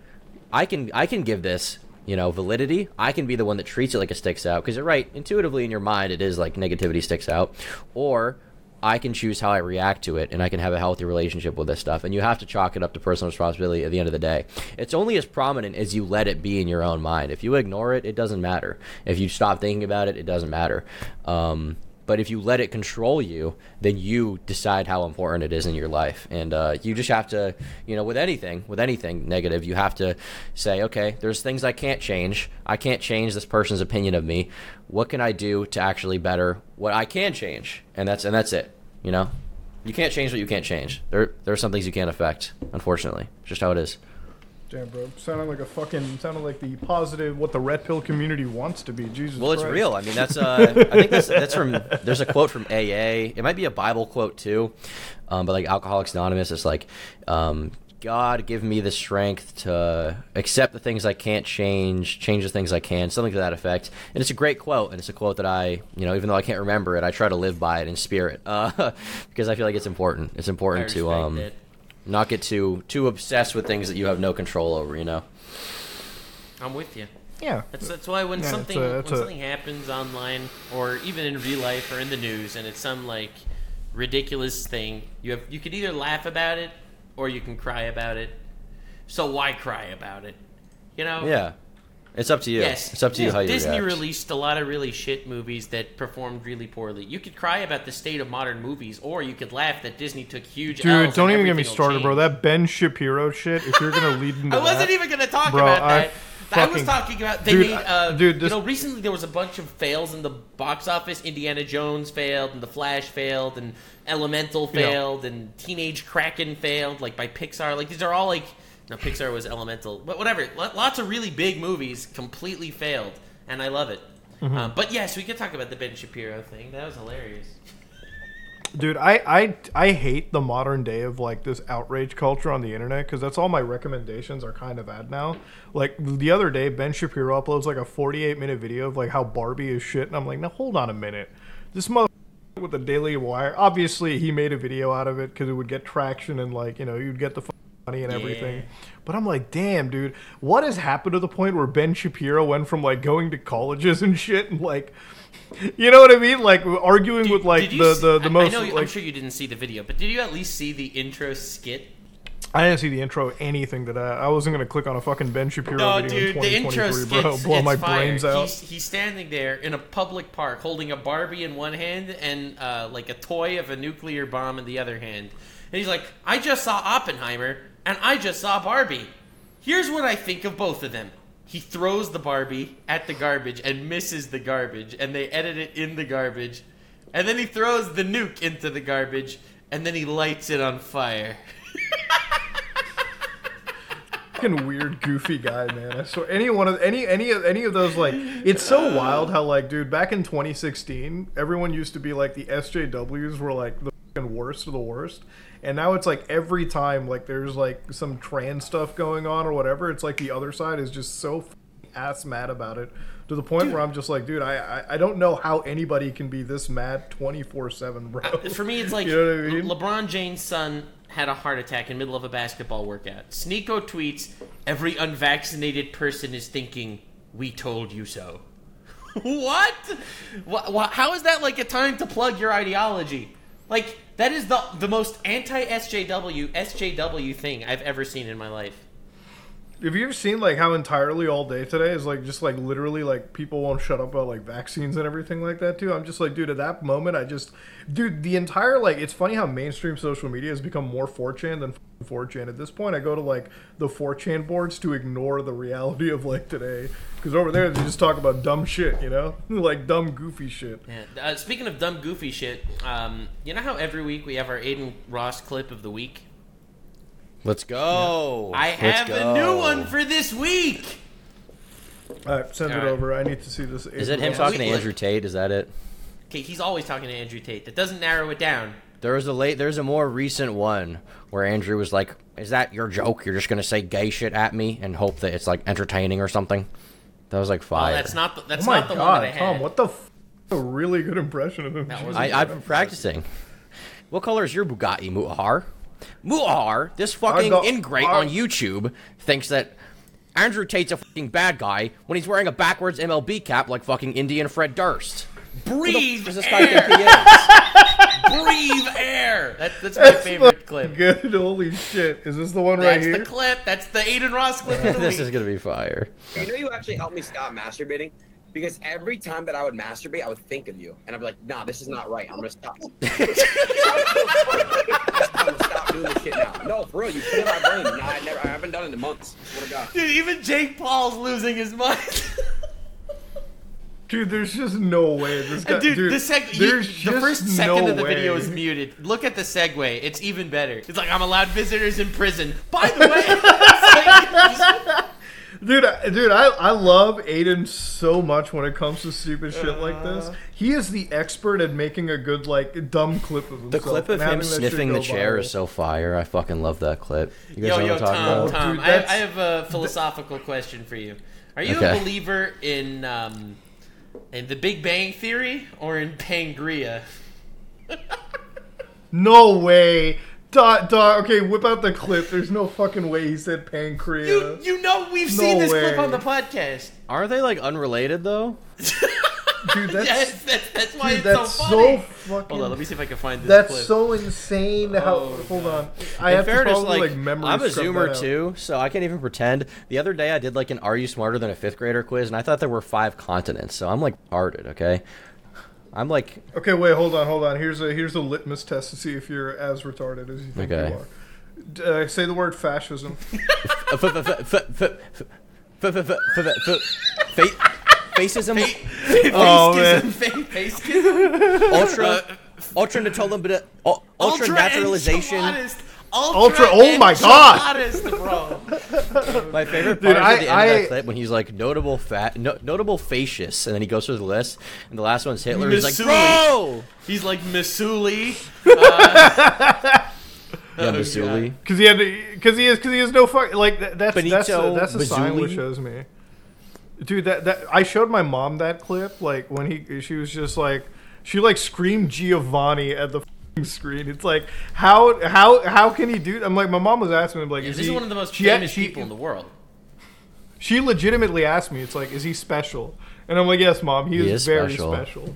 I can I can give this you know validity i can be the one that treats it like it sticks out because you're right intuitively in your mind it is like negativity sticks out or i can choose how i react to it and i can have a healthy relationship with this stuff and you have to chalk it up to personal responsibility at the end of the day. It's only as prominent as you let it be in your own mind. If you ignore it it doesn't matter. If you stop thinking about it it doesn't matter. Um, but if you let it control you, then you decide how important it is in your life. And uh, you just have to, you know, with anything, with anything negative, you have to say, okay, there's things I can't change. I can't change this person's opinion of me. What can I do to actually better what I can change? And that's and that's it. You know. You can't change what you can't change. There, there are some things you can't affect. Unfortunately, it's just how it is. Damn, bro. Sounded like a fucking. Sounded like the positive, what the red pill community wants to be. Jesus. Well, it's Christ. real. I mean, that's. Uh, I think that's that's from. There's a quote from AA. It might be a Bible quote too, um, but like Alcoholics Anonymous, it's like, um, God, give me the strength to accept the things I can't change, change the things I can, something to that effect. And it's a great quote, and it's a quote that I, you know, even though I can't remember it, I try to live by it in spirit, uh, because I feel like it's important. It's I important to um, it. Not get too too obsessed with things that you have no control over. You know. I'm with you. Yeah. That's that's why when Yeah, it's something a- when a- something happens online or even in real life or in the news and it's some like ridiculous thing, you have you could either laugh about it or you can cry about it. So why cry about it? You know? Yeah. It's up to you. Yes. It's up to you how you Disney react. released a lot of really shit movies that performed really poorly. You could cry about the state of modern movies, or you could laugh that Disney took huge. Dude, L's don't even get me everything will started, bro. That Ben Shapiro shit. If you're gonna lead into I wasn't that, even going to talk Bro, about I that. I was talking about they Dude, made. I- Uh, dude, this- you know, recently there was a bunch of fails in the box office. Indiana Jones failed, and The Flash failed, and Elemental Yeah. failed, and Teenage Kraken failed, like by Pixar. Like these are all like. No, Pixar was Elemental, but whatever. Lo- Lots of really big movies completely failed, and I love it. Mm-hmm. Uh, but yes, we could talk about the Ben Shapiro thing. That was hilarious. Dude, I, I I hate the modern day of like this outrage culture on the internet because that's all my recommendations are kind of at now. Like the other day, Ben Shapiro uploads like a 48 minute video of like how Barbie is shit, and I'm like, now hold on a minute, this mother with the Daily Wire. Obviously, he made a video out of it because it would get traction and like you know you'd get the money and everything. Yeah. But I'm like, damn, dude, what has happened to the point where Ben Shapiro went from like going to colleges and shit and like. You know what I mean? Like arguing with like the, see- the, the I- most. I know, like, I'm sure you didn't see the video, but did you at least see the intro skit? I didn't see the intro anything that. I wasn't gonna click on a fucking Ben Shapiro No, video dude, in the intro 2023, bro. Blow my fire. brains out. He's, he's standing there in a public park holding a Barbie in one hand and uh, like a toy of a nuclear bomb in the other hand. And he's like, I just saw Oppenheimer and I just saw Barbie. Here's what I think of both of them. He throws the Barbie at the garbage and misses the garbage, and they edit it in the garbage. And then he throws the nuke into the garbage, and then he lights it on fire. fucking weird, goofy guy, man. I any one of any any of any of those like, it's so wild how like, dude, back in 2016, everyone used to be like the SJWs were like the worst of the worst, and now it's like every time like there's like some trans stuff going on or whatever, it's like the other side is just so ass mad about it to the point where I'm just like, dude, I, I I don't know how anybody can be this mad 24 seven, bro. Uh, for me, it's like You know what I mean? Le- LeBron James' son had a heart attack in the middle of a basketball workout. Sneako tweets, "Every unvaccinated person is thinking, we told you so." what? Wha- wha- How is that like a time to plug your ideology? Like that is the the most anti SJW SJW thing I've ever seen in my life. Have you ever seen like how entirely all day today is like just like literally like people won't shut up about like vaccines and everything like that too? I'm just like, dude, at that moment, I just, dude, the entire like, it's funny how mainstream social media has become more 4chan than 4chan. At this point, I go to like the 4chan boards to ignore the reality of like today because over there they just talk about dumb shit, you know, like dumb goofy shit. Yeah. Uh, speaking of dumb, goofy shit, um, you know how every week we have our Adin Ross clip of the week. Let's go. I Let's have a go. new one for this week. All right, send All it right. over. I need to see this. Is it him Yeah, talking to Andrew Tate? Is that it? Okay, he's always talking to Andrew Tate. That doesn't narrow it down. There was a late. There's a more recent one where Andrew was like, "Is that your joke? You're just gonna say gay shit at me and hope that it's like entertaining or something." That was like Oh, that's not the, that's Oh my not the one that I god, had. Tom! What the? F- a really good impression of him. That was- I, I've been practicing. What color is your Bugatti, Mutahar? Mutahar, this fucking got- ingrate I- on YouTube thinks that Andrew Tate's a fucking bad guy when he's wearing a backwards MLB cap like fucking Indian Fred Durst. breathe Does this guy air. think he is? breathe air. That, that's my favorite clip. Good. Holy shit! Is this the one right here? That's the clip. That's the Adin Ross clip of the this week. is gonna be fire. You know, you actually helped me stop masturbating because every time that I would masturbate, I would think of you, and I'd be like, "Nah, this is not right. I'm gonna stop. I'm doing this shit now." No, for real, you put it in my brain. Nah, I never, I haven't done it in months. Swear to God. Dude, even Jake Paul's losing his mind. Dude, there's just no way this guy. Uh, dude, dude, the, seg- you, the just first second no of the video is muted. Look at the segue. It's even better. It's like, I'm allowed visitors in prison. By the way, just- Dude, I, dude, I, I love Adin so much when it comes to stupid shit like Uh. this. He is the expert at making a good like dumb clip of himself. The clip of him having that shit sniffing the chair viral. is so fire. I fucking love that clip. You guys yo, know yo, what I'm talking Tom, about? Tom, Dude, I, I have a philosophical question for you. Are you a believer in um, in the Big Bang Theory or in Pangria? No way. Dot dot. Okay, whip out the clip. There's no fucking way he said pancreas. you know we've No seen this clip on the podcast. Are they like unrelated though? Dude, that's Yes, that's, that's why dude, it's that's so so funny. fucking. Hold on, let me see if I can find this That's clip. so insane. How? Oh, hold on. I In have to fairness, probably like, like, memory I'm a scrub Zoomer out. too, so I can't even pretend. The other day I did like an "Are you smarter than a fifth grader?" quiz, and I thought there were five continents. So I'm like retarded. Okay, I'm like Okay, wait, hold on, hold on. Here's a here's a litmus test to see if you're as retarded as you think Okay. you are. Uh, say the word fascism. Fascism, Oh, man. Faceism. ultra, Ultra Natal. ultra naturalization, ultra Ultra naturalization. enchiladist. Ultra- oh my God. bro. My favorite Dude, part I- at the end of that clip when he's like notable fat, no, notable fascists, and then he goes through the list, and the last one's Hitler. He's like, Missouri. bro, He's like Missouli. yeah, Oh, Missouli. Because he had, because he is, because he has no fuck. Like that, that's that's a, Benito that's a sign what Mazzulli? shows me. Dude, that that I showed my mom that clip. Like when he, she was just like, she like screamed Giovanni at the f***ing screen. It's like how how how can he do? I'm like, my mom was asking me like, This is is he one of the most famous she- people in the world. She legitimately asked me, it's like, is he special? And I'm like, yes, mom, he, He is, is very special. special.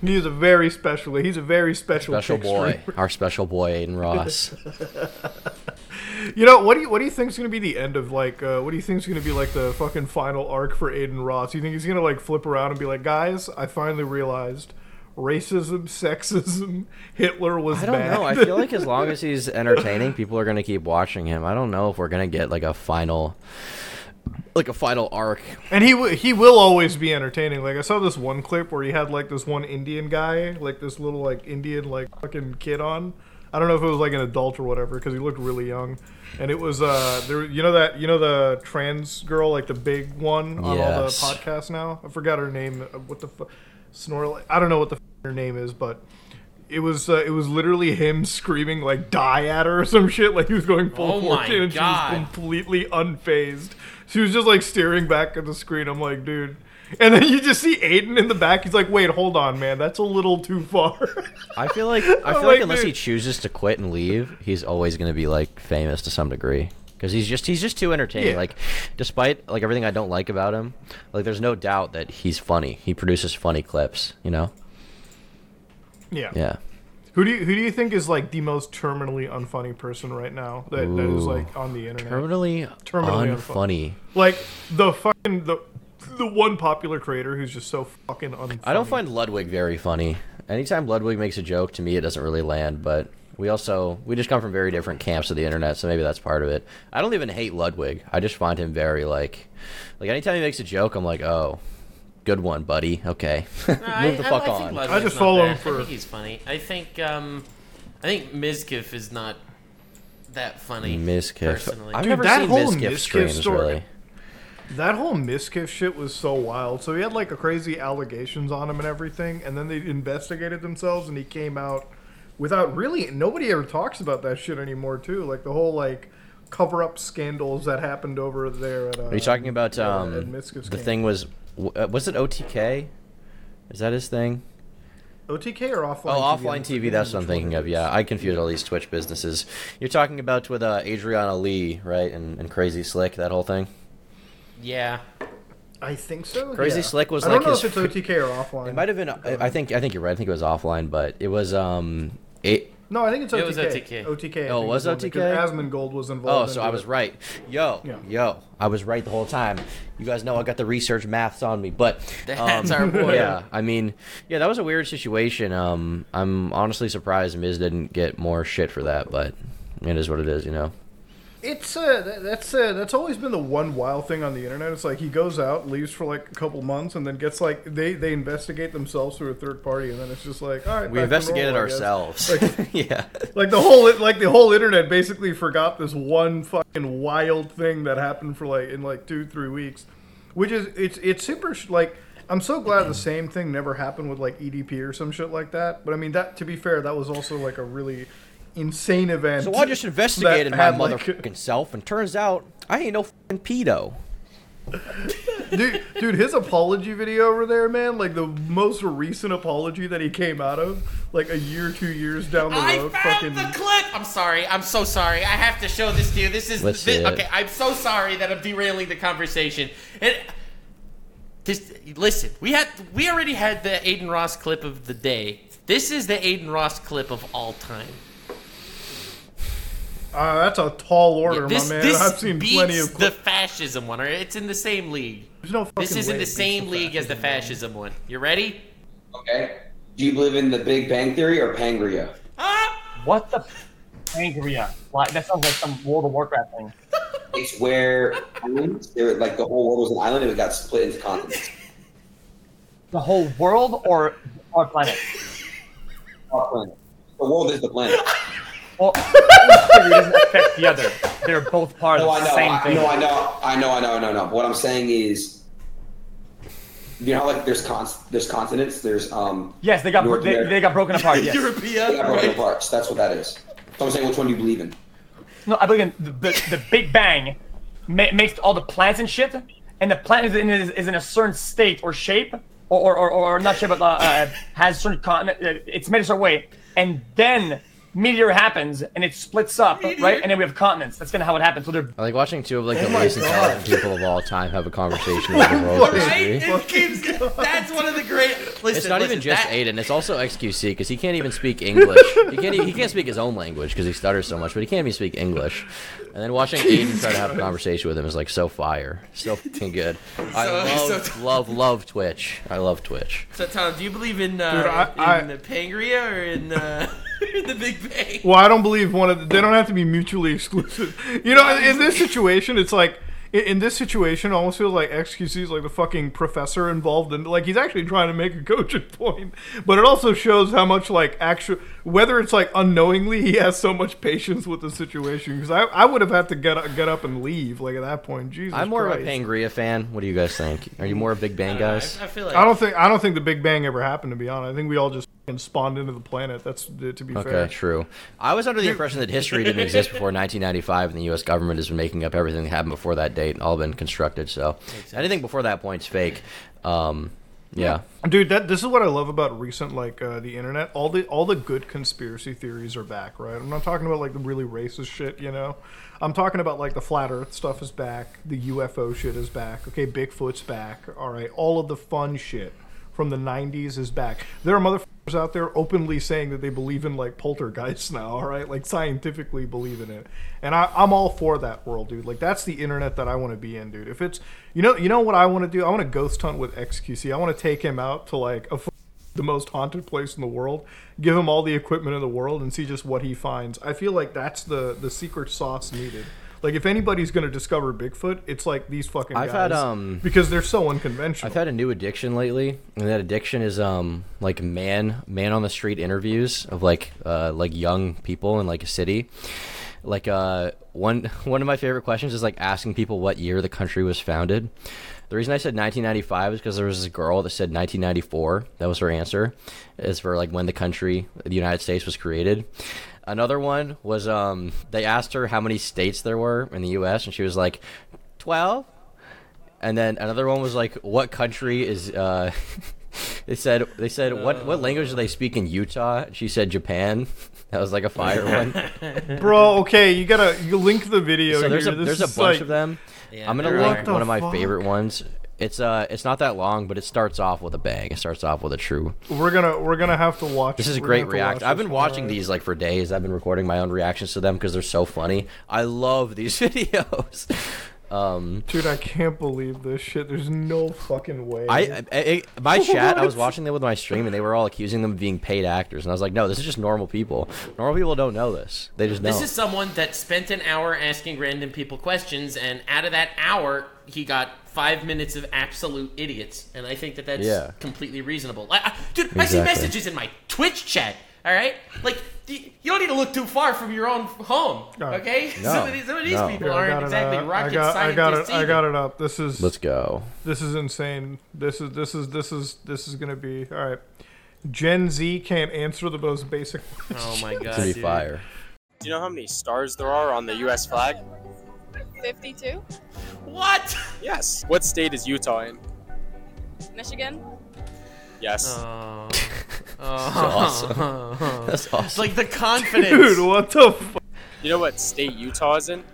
He is a very special. He's a very special, Special boy, streamer. our special boy Adin Ross. You know what do you what do you think is gonna be the end of like uh, what do you think is gonna be like the fucking final arc for Adin Ross? You think he's gonna like flip around and be like, guys, I finally realized racism, sexism, Hitler was I don't bad. know. I feel like as long as he's entertaining, people are gonna keep watching him. I don't know if we're gonna get like a final, like a final arc. and he w- he will always be entertaining. Like I saw this one clip where he had like this one Indian guy, like this little like Indian like fucking kid on. I don't know if it was like an adult or whatever because he looked really young. And it was uh there you know that you know the trans girl like the big one on all the podcasts now. I forgot her name. What the fu- Snorl? I don't know what the f- her name is, but it was uh, it was literally him screaming like die at her or some shit like he was going full Oh my fortune and God. she was completely unfazed. She was just like staring back at the screen. I'm like, dude. And then you just see Adin in the back. He's like, wait, hold on, man. That's a little too far. I feel like I feel like, like, unless he chooses to quit and leave, he's always gonna be like famous to some degree. Because he's just he's just too entertaining. Yeah. Like, despite like everything I don't like about him, like there's no doubt that he's funny. He produces funny clips. You know? yeah. Yeah. Who do you who do you think is like the most terminally unfunny person right now that, that is like on the internet? Terminally, Terminally unfunny. like the fucking the the one popular creator who's just so fucking unfunny. I don't find Ludwig very funny. Anytime Ludwig makes a joke, to me, it doesn't really land. But we also we just come from very different camps of the internet, so maybe that's part of it. I don't even hate Ludwig. I just find him very like, like anytime he makes a joke, I'm like, oh, good one, buddy. Okay, move I- the I- fuck I think on. I just follow him for- I think he's funny. I think um, I think Mizkif is not that funny. Mizkif. Personally, I've Dude, never that seen whole Mizkif Mizkif streams story- really. That whole Mizkif shit was so wild. So he had like a crazy allegations on him and everything, and then they investigated themselves, and he came out without really nobody ever talks about that shit anymore too. Like the whole like cover up scandals that happened over there. At, uh, Are you talking about at um, the thing was uh, was it OTK? Is that his thing? OTK or offline? Oh, TV? offline TV. That's what I'm thinking of. Yeah, I confuse all these Twitch businesses. You're talking about with uh, Adrianah Lee, right? And, and Crazy Slick, that whole thing. yeah. I think so. Crazy yeah. Slick was I like don't know his if it's OTK or offline. It might have been. I I think. I think you're right. I think it was offline, but it was. Um. It. No, I think it's OTK. It was OTK. OTK. I Oh, it was is one, because OTK? Asmongold was involved. Oh, so into I was it. right. Yo, Yeah. yo, I was right the whole time. You guys know I got the research maths on me, but That's um, our boy. Yeah, I mean, yeah, that was a weird situation. Um, I'm honestly surprised Miz didn't get more shit for that, but it is what it is, you know. It's uh, that's uh, that's always been the one wild thing on the internet. It's like he goes out, leaves for like a couple months, and then gets like they they investigate themselves through a third party, and then it's just like all right, We investigated normal, ourselves. Like, yeah. like the whole like the whole internet basically forgot this one fucking wild thing that happened for like in like two three weeks, which is it's it's super like I'm so glad the same thing never happened with like EDP or some shit like that. But I mean that to be fair, that was also like a really insane event. So I just investigated my had, like- motherfucking self, and turns out I ain't no fucking pedo. dude, dude, his apology video over there, man, like the most recent apology that he came out of, like a year, two years down the I road, found fucking. the clip. I'm sorry. I'm so sorry. I have to show this to you. This is Let's thi- see it. okay. I'm so sorry that I'm derailing the conversation. And this, listen, we had we already had the Adin Ross clip of the day. This is the Adin Ross clip of all time. Uh, that's a tall order, this my man. this I've seen beats plenty of. the fascism one. Or it's in the same league. There's no fucking This is way in the same league as the fascism one. You ready? Okay. Do you believe in the Big Bang Theory or Pangria? Ah! What the Angria? Like that sounds like some World of Warcraft thing. It's where islands, they were, like the whole world was an island and it got split into continents. The whole world or our planet? Our planet. The world is the planet. Well, each theory doesn't affect the other. They're both part No, of I the know. same I, thing. no, I know. I know. I know. I know. No. What I'm saying is, you know, how, like there's con- there's continents. There's um. Yes, they got North they, they got broken apart. Yes. They got broken right? apart. So that's what that is. So I'm saying, which one do you believe in? No, I believe in the, the, the Big Bang ma- makes all the plants and shit, and the plant is in, is, is in a certain state or shape, or, or, or, or not shape, but uh, uh, has certain continent. Uh, it's made a certain way, and then meteor happens and it splits up, right? And then we have continents. That's kind of how it happens. So they're I like watching two of like oh the my least intelligent people of all time have a conversation with the world's Right? history. It keeps, that's one of the great. Listen, It's not listen, even just that- Adin. It's also XQC because he can't even speak English. he can't. Even, he can't speak his own language because he stutters so much. But he can't even speak English. And then watching Adin try to have a conversation with him is like so fire, so fucking good. I love, so- love, love Twitch. I love Twitch. So Tom, do you believe in uh, Dude, I- I- the Pangria or in, uh, in the Big Bang? Well, I don't believe one of the, they don't have to be mutually exclusive. You know, in, in this situation, it's like in, in this situation, it almost feels like XQC is like the fucking professor involved in like he's actually trying to make a cogent point, but it also shows how much like actual whether it's like unknowingly he has so much patience with the situation because I, I would have had to get up, get up and leave like at that point. Jesus, I'm more Christ. of a Pangria fan. What do you guys think? Are you more a Big Bang guys? I, I feel like I don't think I don't think the Big Bang ever happened. To be honest, I think we all just fucking spawned into the planet. That's to be Okay, fair. Okay, true. I was under the impression that history didn't exist before 1995, and the U.S. government has been making up everything that happened before that date, and all been constructed. So anything before that point's fake. Um, yeah. Dude, that this is what I love about recent like uh, the internet. All the all the good conspiracy theories are back, right? I'm not talking about like the really racist shit, you know. I'm talking about like the flat Earth stuff is back, the UFO shit is back. Okay, Bigfoot's back. All right, all of the fun shit from the 90s is back. There are motherfuckers out there openly saying that they believe in like poltergeists now. All right, like scientifically believe in it, and I, I'm all for that world, dude. Like that's the internet that I want to be in, dude. If it's you know you know what I want to do, I want to ghost hunt with XQC. I want to take him out to like a the most haunted place in the world, give him all the equipment in the world, and see just what he finds. I feel like that's the the secret sauce needed. Like if anybody's gonna discover Bigfoot, it's like these fucking I've guys had, um, because they're so unconventional. I've had a new addiction lately, and that addiction is um like man man on the street interviews of like uh like young people in like a city. Like uh one one of my favorite questions is like asking people what year the country was founded. The reason I said 1995 is because there was this girl that said 1994. That was her answer, is for like when the country, the United States, was created. Another one was um they asked her how many states there were in the U.S. and she was like 12. And then another one was like, "What country is?" Uh, they said they said what what language do they speak in Utah? She said Japan. That was like a fire one. Bro, okay, you gotta you link the video. so there's a here. This there's a bunch like- of them. Yeah, I'm gonna link one of my the favorite ones. It's uh it's not that long, but it starts off with a bang. It starts off with a true. We're gonna we're gonna have to watch. This is a great gonna have to react. I've been watching these like for days. I've been recording my own reactions to them because they're so funny. I love these videos. Um, Dude, I can't believe this shit. There's no fucking way. I, I, I my chat, I was watching them with my stream, and they were all accusing them of being paid actors, and I was like, no, this is just normal people. Normal people don't know this. They just know. This is someone that spent an hour asking random people questions, and out of that hour, he got five minutes of absolute idiots. And I think that that's Yeah. completely reasonable. I, I, dude, I see messages in my Twitch chat. All right, like you don't need to look too far from your own home. Okay, No. some of these, some of these No. people Here, I aren't exactly uh, rocket I got, I scientists got it. I got it up. This is Let's go. this is insane. This is this is this is this is gonna be all right. Gen Z can't answer the most basic. Questions. Oh my god, To be dude. fire. Do you know how many stars there are on the U.S. flag? 52? What? Yes. What state is Utah in? Michigan? Yes. Oh, oh. awesome. oh. That's It's awesome. like the confidence. Dude, what the? F- You know what state Utah is in?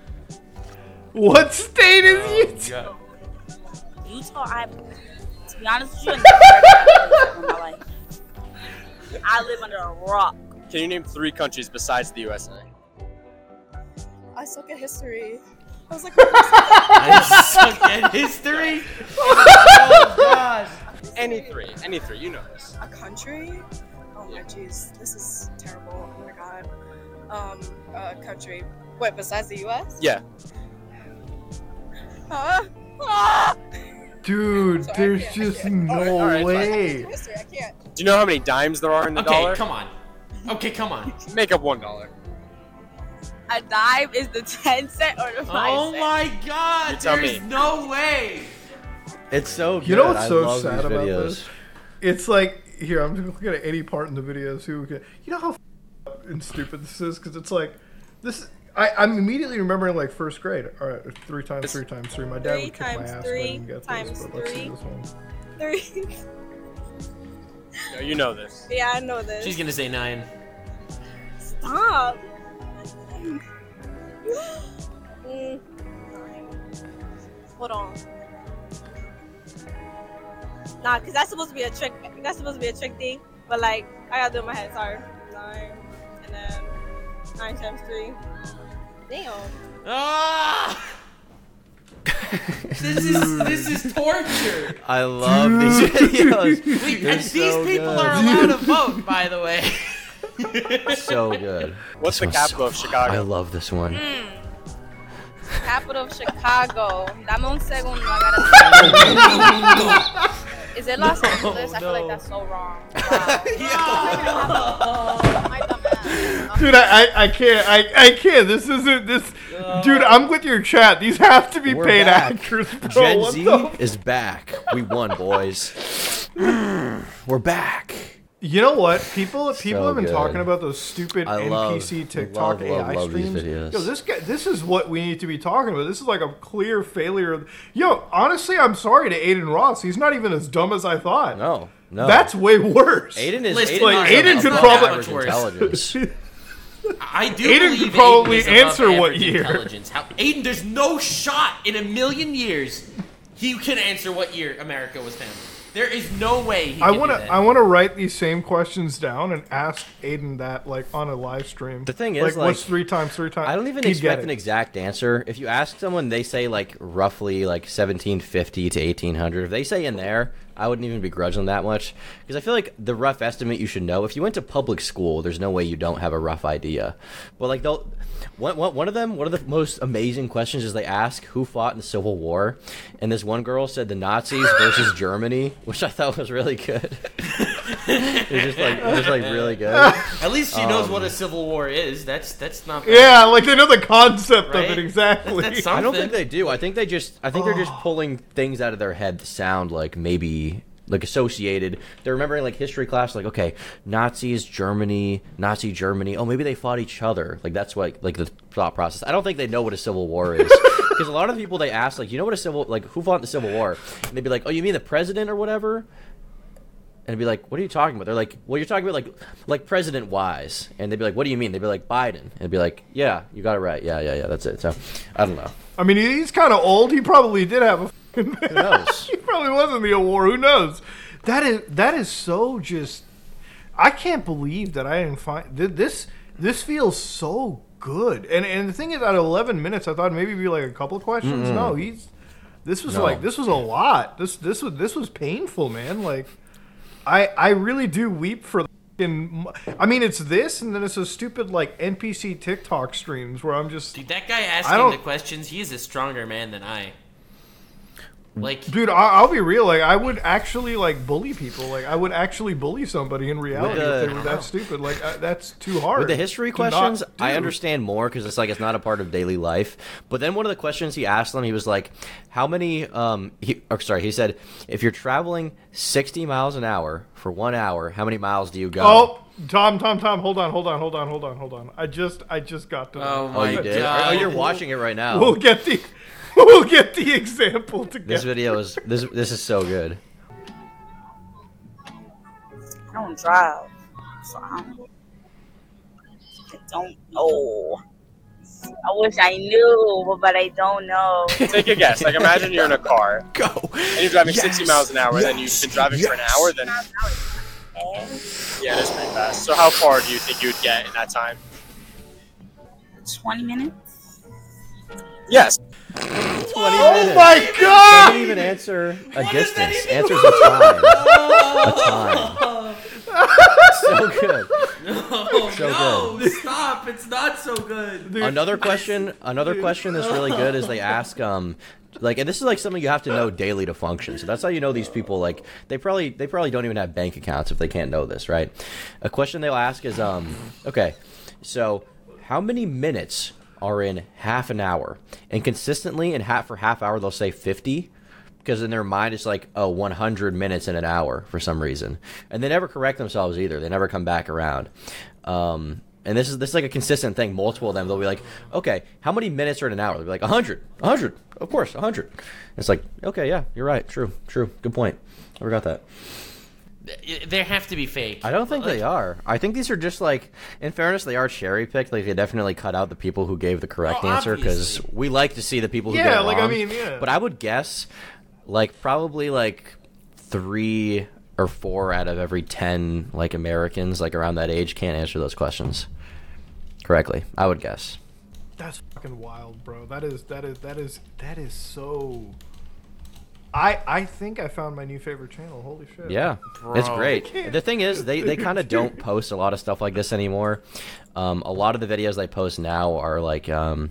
what state is oh, Utah? God. Utah, I, to be honest with you, I've never heard of my life. I live under a rock. Can you name three countries besides the USA? I suck at history. I was like, I suck at history. Oh god. Any three. Any three. You know this. a country? Oh my jeez, this is terrible. Oh my god. Um, a country. Wait, besides the U.S.? Yeah. Huh? Ah! Dude, Sorry, I there's can't, I just can't. no Alright, alright, way. History, I can't. Do you know how many dimes there are in the Okay, dollar? come on. Okay, come on. Make up one dollar. A dime is the 10 cent or the 5 Oh cent. my god, tell there's me. no way. It's so good. You know what's I so sad about this? It's like here. I'm looking at any part in the videos. Who can- you know how f- up and stupid this is? Because it's like this. I, I'm immediately remembering like first grade. All right, three times three times three. My dad Three would kick my ass three if I get times this. But let's see three. this one. Three. No, you know this. yeah, I know this. She's gonna say nine. Stop. Mm. Hold on. Nah, because that's supposed to be a trick. That's supposed to be a trick thing. But, like, I gotta do it in my head. Sorry. Nine. And then nine times three. Damn. Ah! this is this is torture. I love these videos. Wait, They're and these people good. are allowed to vote, by the way. so good. What's This the one's capital of Chicago? I love this one. Mm. Capital of Chicago. Dame un segundo. I gotta. Is it Los Angeles? I feel like that's so wrong. Wow. My dumb. Dude, I, I, I can't. I, I can't. This isn't this. Dude, I'm with your chat. These have to be paid back. actors, bro. Gen what Z the is back. We won, boys. We're back. You know what? People people So have been good. talking about those stupid I love- NPC TikTok love, love, AI love these streams. Yo, this guy, this is what we need to be talking about. This is like a clear failure. Yo, honestly, I'm sorry to Adin Ross. He's not even as dumb as I thought. No, no. That's way worse. Adin is Listen, Adin, like, Adin above could probably- Worse. intelligence. I do Adin believe could probably Adin answer what year. Intelligence. How, Adin, there's no shot in a million years he can answer what year America was founded. There is no way he I want to. I want to write these same questions down and ask Adin that like on a live stream. The thing is, like, what's three times three times? I don't even He'd expect an exact answer. If you ask someone, they say like roughly like 1750 to 1800. If they say in there, I wouldn't even begrudge them that much because I feel like the rough estimate you should know. If you went to public school, there's no way you don't have a rough idea. But like they'll one, one, one of them, one of the most amazing questions is they ask who fought in the Civil War, and this one girl said the Nazis versus Germany, which I thought was really good. it was just like it was like really good. At least she knows Um, what a civil war is. That's that's not bad. Yeah, like they know the concept Right? of it exactly. That's I don't think they do. I think they just. I think they're just pulling things out of their head that sound like maybe like associated. They're remembering like history class, like okay, Nazis, Germany, Nazi Germany. Oh, maybe they fought each other. Like that's what like the thought process. I don't think they know what a civil war is because a lot of the people they ask like, you know what a civil like who fought in the Civil War, and they'd be like, oh, you mean the president or whatever. And it'd be like, what are you talking about? They're like, well, you're talking about like, like president wise. And they'd be like, what do you mean? They'd be like, Biden. And it'd be like, yeah, you got it right. Yeah, yeah, yeah. That's it. So, I don't know. I mean, he's kind of old. He probably did have a. Who knows? he probably wasn't the award. Who knows? That is that is so just. I can't believe that I didn't find this. This feels so good. And and the thing is, at 11 minutes, I thought maybe it'd be like a couple of questions. No, he's. This was No. like this was a lot. This this was this was painful, man. Like, I I really do weep for. the fucking- I mean, it's this, and then it's those stupid like NPC TikTok streams where I'm just, Dude, that guy I asking the questions, he is a stronger man than I. Like, dude. I, I'll be real. Like, I would actually like bully people. Like, I would actually bully somebody in reality the- if they were that stupid. Like, uh, that's too hard. With the history questions, I understand more because it's like it's not a part of daily life. But then one of the questions he asked them, he was like, "How many?" Um, he, or sorry, he said, "If you're traveling 60 miles an hour for one hour, how many miles do you go?" Oh, Tom, Tom, Tom, hold on, hold on, hold on, hold on, hold on. I just, I just got to. Oh Oh, my you did? God. Oh, you're watching it right now. We'll get the, we'll get the example together. This video is this this is so good. I don't drive, so I don't, I don't know. I wish I knew, but I don't know. Take a guess. Like imagine you're in a car Go. and you're driving 60 miles an hour, and then you've been driving for an hour. Then yeah, that's pretty fast. So how far do you think you'd get in that time? 20 minutes? Yes. 20 Oh minutes. my god! Doesn't even answer a What does distance. even Answers a time. a time. so good. Oh, So no, stop. It's not so good. Another question. Another question that's really good is they ask um like and this is like something you have to know daily to function. So that's how you know these people like they probably they probably don't even have bank accounts if they can't know this, right? A question they'll ask is um okay, so how many minutes are in half an hour? And consistently in half for half hour they'll say 50 because in their mind it's like oh 100 minutes in an hour for some reason. And they never correct themselves either. They never come back around. Um, and this is this is like a consistent thing. Multiple of them they'll be like okay how many minutes are in an hour? They'll be like 100 100 of course 100 it's like okay yeah you're right. True true. Good point. I forgot that They have to be fake. i don't think Like, they are i think these are just like in fairness they are cherry picked like they definitely cut out the people who gave the correct Oh, answer because we like to see the people who Yeah, get it like, I mean, yeah. but i would guess like probably like three or four out of every ten like Americans like around that age can't answer those questions correctly. I would guess. That's fucking wild, bro. That is that is that is that is so. I I think I found my new favorite channel. Holy shit. Yeah, it's great. The thing is, they, they kind of don't post a lot of stuff like this anymore. Um, a lot of the videos they post now are like, um,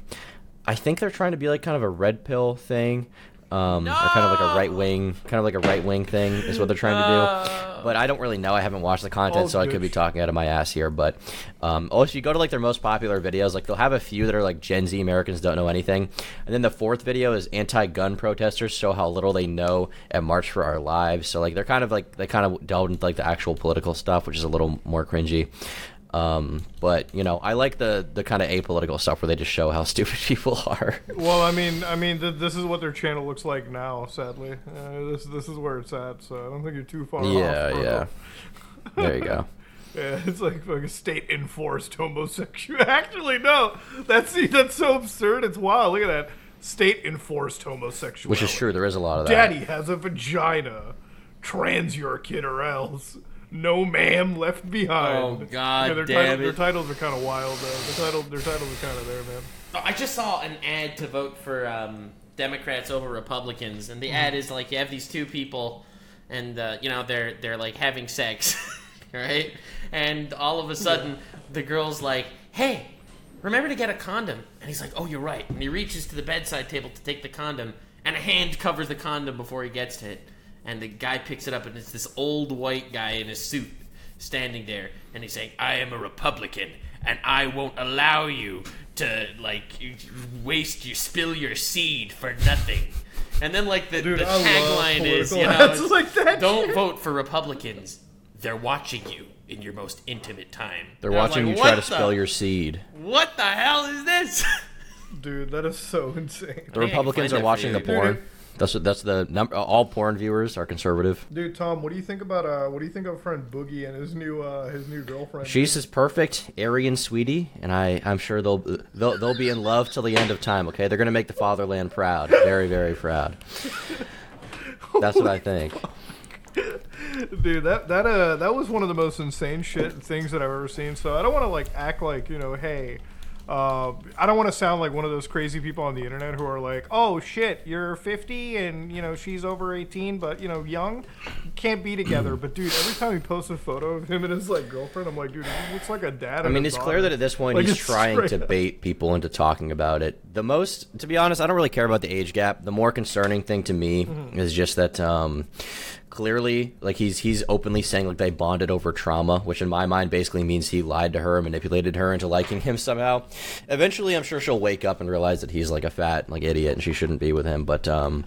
I think they're trying to be like kind of a red pill thing, um, or kind of like a right wing, kind of like a right wing thing is what they're trying to do. But I don't really know. I haven't watched the content, so I could be talking out of my ass here. But um, oh, if you go to like their most popular videos, like they'll have a few that are like Gen Z Americans don't know anything, and then the fourth video is anti-gun protesters show how little they know at March for Our Lives. So like they're kind of like they kind of delve into like the actual political stuff, which is a little more cringy. Um, but you know, I like the the kind of apolitical stuff where they just show how stupid people are. Well, I mean, I mean, th- this is what their channel looks like now. Sadly, uh, this this is where it's at. So I don't think you're too far off. yeah, yeah. There you go. Yeah, it's like fucking state enforced homosexual. Actually, no, that's that's so absurd. It's wild. Look at that, state enforced homosexuality. Which is true. There is a lot of that. Daddy has a vagina. Trans your kid or else. No ma'am left behind. Oh, God yeah, their damn title- Their titles are kind of wild though. The title, their titles are kind of there, man. Oh, I just saw an ad to vote for um, Democrats over Republicans, and the ad is like you have these two people, and uh, you know they're they're like having sex, right? And all of a sudden, the girl's like, "Hey, remember to get a condom," and he's like, "Oh, you're right." And he reaches to the bedside table to take the condom, and a hand covers the condom before he gets to it, and the guy picks it up, and it's this old white guy in a suit standing there, and he's saying, "I am a Republican." and I won't allow you to like waste you spill your seed for nothing. And then like the, Dude, the tagline is, you know, it's, like that don't shit. vote for Republicans. They're watching you in your most intimate time. They're And watching like, you try "What to spill your seed. What the hell is this? Dude, that is so insane. The I can Republicans are watching the you. porn. Dude. That's that's the number. All porn viewers are conservative. Dude, Tom, what do you think about uh? What do you think of friend Boogie and his new uh his new girlfriend? She's his perfect Aryan sweetie, and I I'm sure they'll they'll they'll be in love till the end of time. Okay, they're gonna make the fatherland proud, very very proud. That's what I think. Dude, that that uh that was one of the most insane shit things that I've ever seen. So I don't want to like act like you know, hey, Uh, I don't want to sound like one of those crazy people on the internet who are like, "Oh shit, you're 50 and you know she's over 18, but you know young, can't be together." But dude, every time he posts a photo of him and his like girlfriend, I'm like, dude, he looks like a dad. I mean, it's clear that at this point Like, he's trying to up. bait people into talking about it. The most, to be honest, I don't really care about the age gap. The more concerning thing to me Mm-hmm. is just that um, clearly, like he's he's openly saying like they bonded over trauma, which in my mind basically means he lied to her, and manipulated her into liking him somehow. Eventually, I'm sure she'll wake up and realize that he's like a fat like idiot and she shouldn't be with him. But um,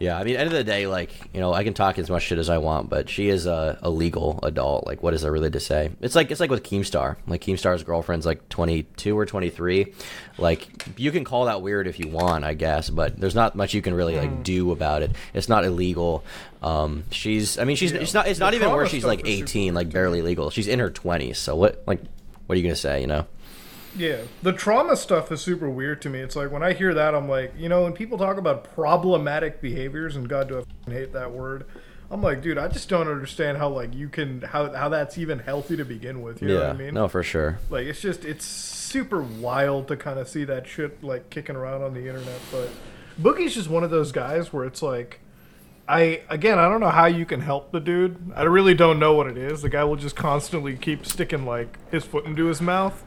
yeah, I mean, at the end of the day, like you know, I can talk as much shit as I want, but she is a, a legal adult. Like, what is there really to say? It's like it's like with Keemstar. Like Keemstar's girlfriend's like twenty two or twenty three. Like, you can call that weird if you want, I guess, but there's not much you can really like do about it. It's not illegal. Um, she's, I mean, she's it's not it's The not even where she's like eighteen, like barely legal. She's in her twenties. So what, like, what are you gonna say? You know? Yeah, the trauma stuff is super weird to me. It's like when I hear that, I'm like, you know, when people talk about problematic behaviors, and God, do I hate that word. I'm like, dude, I just don't understand how like you can how how that's even healthy to begin with. You know yeah. what I mean? No, for sure. Like it's just it's super wild to kind of see that shit like kicking around on the internet. But Boogie's just one of those guys where it's like, I again I don't know how you can help the dude. I really don't know what it is. The guy will just constantly keep sticking like his foot into his mouth.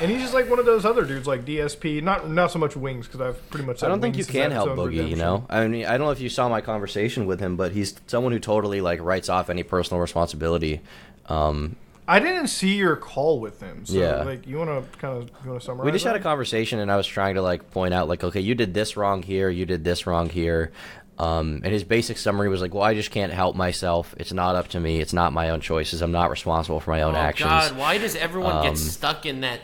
And he's just like one of those other dudes, like DSP. Not not so much Wings, because I've pretty much. I don't think you can help Boogie. You know, I mean, I don't know if you saw my conversation with him, but he's someone who totally like writes off any personal responsibility. Um, I didn't see your call with him. So, Yeah. Like, you want to kind of you want to summarize? we just had a conversation, and I was trying to like point out, like, okay, you did this wrong here, you did this wrong here. Um, and his basic summary was like, "Well, I just can't help myself. It's not up to me. It's not my own choices. I'm not responsible for my own oh actions." God, why does everyone Um, get stuck in that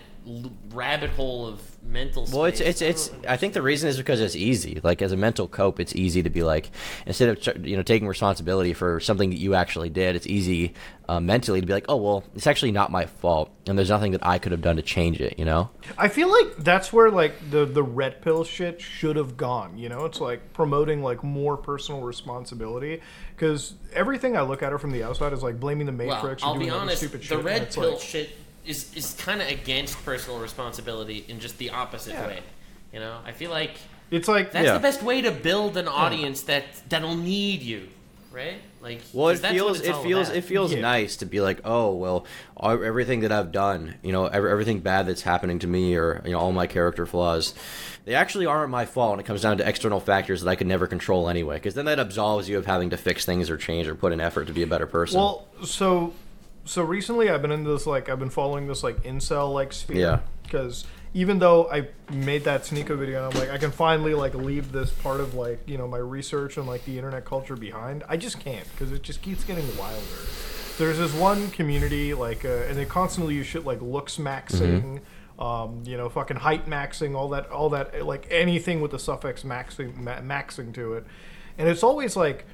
rabbit hole of mental? Well, it's it's it's. I think the reason is because it's easy. Like as a mental cope, it's easy to be like instead of you know taking responsibility for something that you actually did. It's easy uh, mentally to be like, oh well, it's actually not my fault, and there's nothing that I could have done to change it. You know? I feel like that's where like the the red pill shit should have gone. You know, it's like promoting like more personal responsibility because everything I look at it from the outside is like blaming the Well, Matrix. I'll or doing be honest. stupid The shit, and red pill like- shit is is kind of against personal responsibility in just the opposite Yeah. way. You know, I feel like It's like that's Yeah. the best way to build an audience that that'll need you, right? Like, well, it feels it feels about. it feels Yeah. nice to be like, oh well, everything that I've done, you know, everything bad that's happening to me, or you know, all my character flaws, they actually aren't my fault. And it comes down to external factors that I could never control anyway. Because then that absolves you of having to fix things or change or put in effort to be a better person. Well, so so recently I've been into this like I've been following this like incel like sphere. Yeah. Because even though I made that Sneako video and I'm like I can finally like leave this part of like you know my research and like the internet culture behind, I just can't because it just keeps getting wilder. There's this one community like uh, and they constantly use shit like looks maxing. Um, you know, fucking height maxing, all that, all that, like anything with the suffix maxing, ma- maxing to it, and it's always like,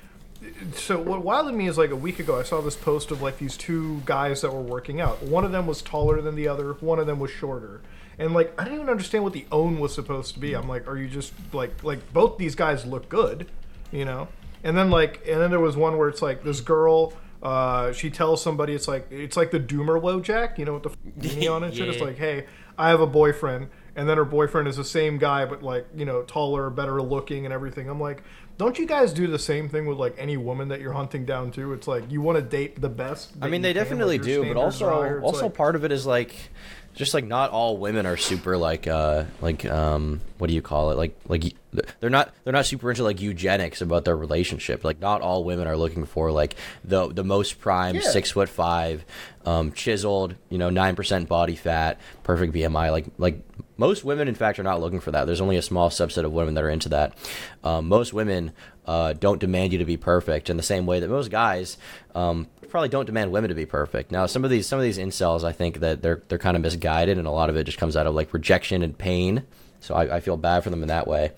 so what wilded me is like a week ago I saw this post of like these two guys that were working out. One of them was taller than the other. One of them was shorter. And like I didn't even understand what the own was supposed to be. I'm like, are you just like like both these guys look good, you know? And then like and then there was one where it's like this girl. Uh, she tells somebody it's like it's like the Doomer Wojak, you know, with the beanie on and shit. It's like, hey, I have a boyfriend, and then her boyfriend is the same guy, but like you know, taller, better looking, and everything. I'm like, don't you guys do the same thing with like any woman that you're hunting down too? It's like you want to date the best. I mean, they can, definitely do, but also are higher. It's also like- part of it is like, just like not all women are super like uh like um what do you call it like like they're not they're not super into like eugenics about their relationship. Like not all women are looking for like the the most prime Yeah. six foot five, um chiseled you know nine percent body fat, perfect BMI. Like like most women in fact are not looking for that. There's only a small subset of women that are into that. Um, most women uh, don't demand you to be perfect in the same way that most guys um, probably don't demand women to be perfect. Now, some of these some of these incels, I think that they're they're kind of misguided, and a lot of it just comes out of like rejection and pain. So I, I feel bad for them in that way.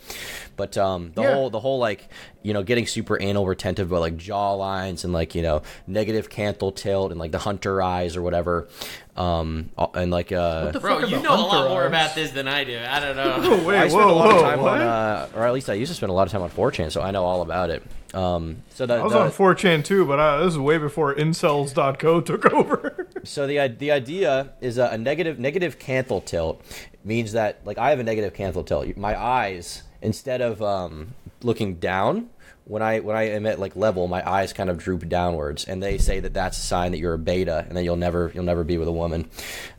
But um, the Yeah. whole the whole like you know getting super anal retentive about like jaw lines and like you know negative canthal tilt and like the hunter eyes or whatever, um, and like uh, the Bro, fuck you know a lot hunter more about this than I do. I don't know. Oh, wait, I spend whoa, a lot whoa, of time what? on, uh, or at least I used to spend a lot of time on 4chan, so I know all about it. Um, so I was the- on 4chan too, but uh, this is way before incels.co took over. So the the idea is a, a negative negative canthal tilt means that like I have a negative canthal tilt. My eyes instead of um, looking down when I when I am at like level, my eyes kind of droop downwards, and they say that that's a sign that you're a beta, and that you'll never you'll never be with a woman.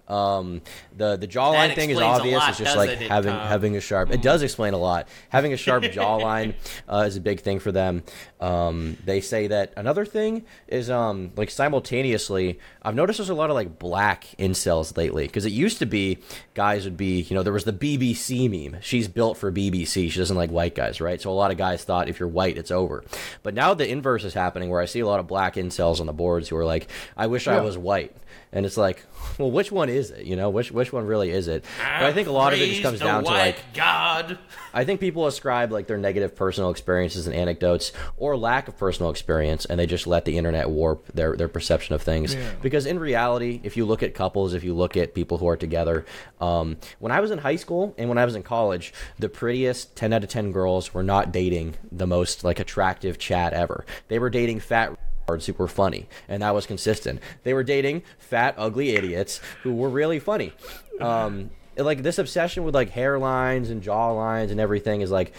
Um, the the jawline That thing is obvious. lot, it's just like it, having Tom? having a sharp. It does explain a lot. Having a sharp jawline uh, is a big thing for them. Um, they say that another thing is um, like simultaneously. I've noticed there's a lot of like black incels lately because it used to be guys would be you know there was the BBC meme. She's built for BBC. She doesn't like white guys, right? So a lot of guys thought if you're white, it's over. But now the inverse is happening where I see a lot of black incels on the boards who are like, I wish I was white. And it's like, well, which one is it? You know, which which one really is it? But I think a lot of it just comes down to like God. I think people ascribe like their negative personal experiences and anecdotes or lack of personal experience, and they just let the internet warp their, their perception of things. Yeah. Because in reality, if you look at couples, if you look at people who are together, um, when I was in high school and when I was in college, the prettiest 10 out of 10 girls were not dating the most like attractive chat ever. They were dating fat retards who were funny, and that was consistent. They were dating fat, ugly idiots who were really funny. Um, like this obsession with like hairlines and jawlines and everything is like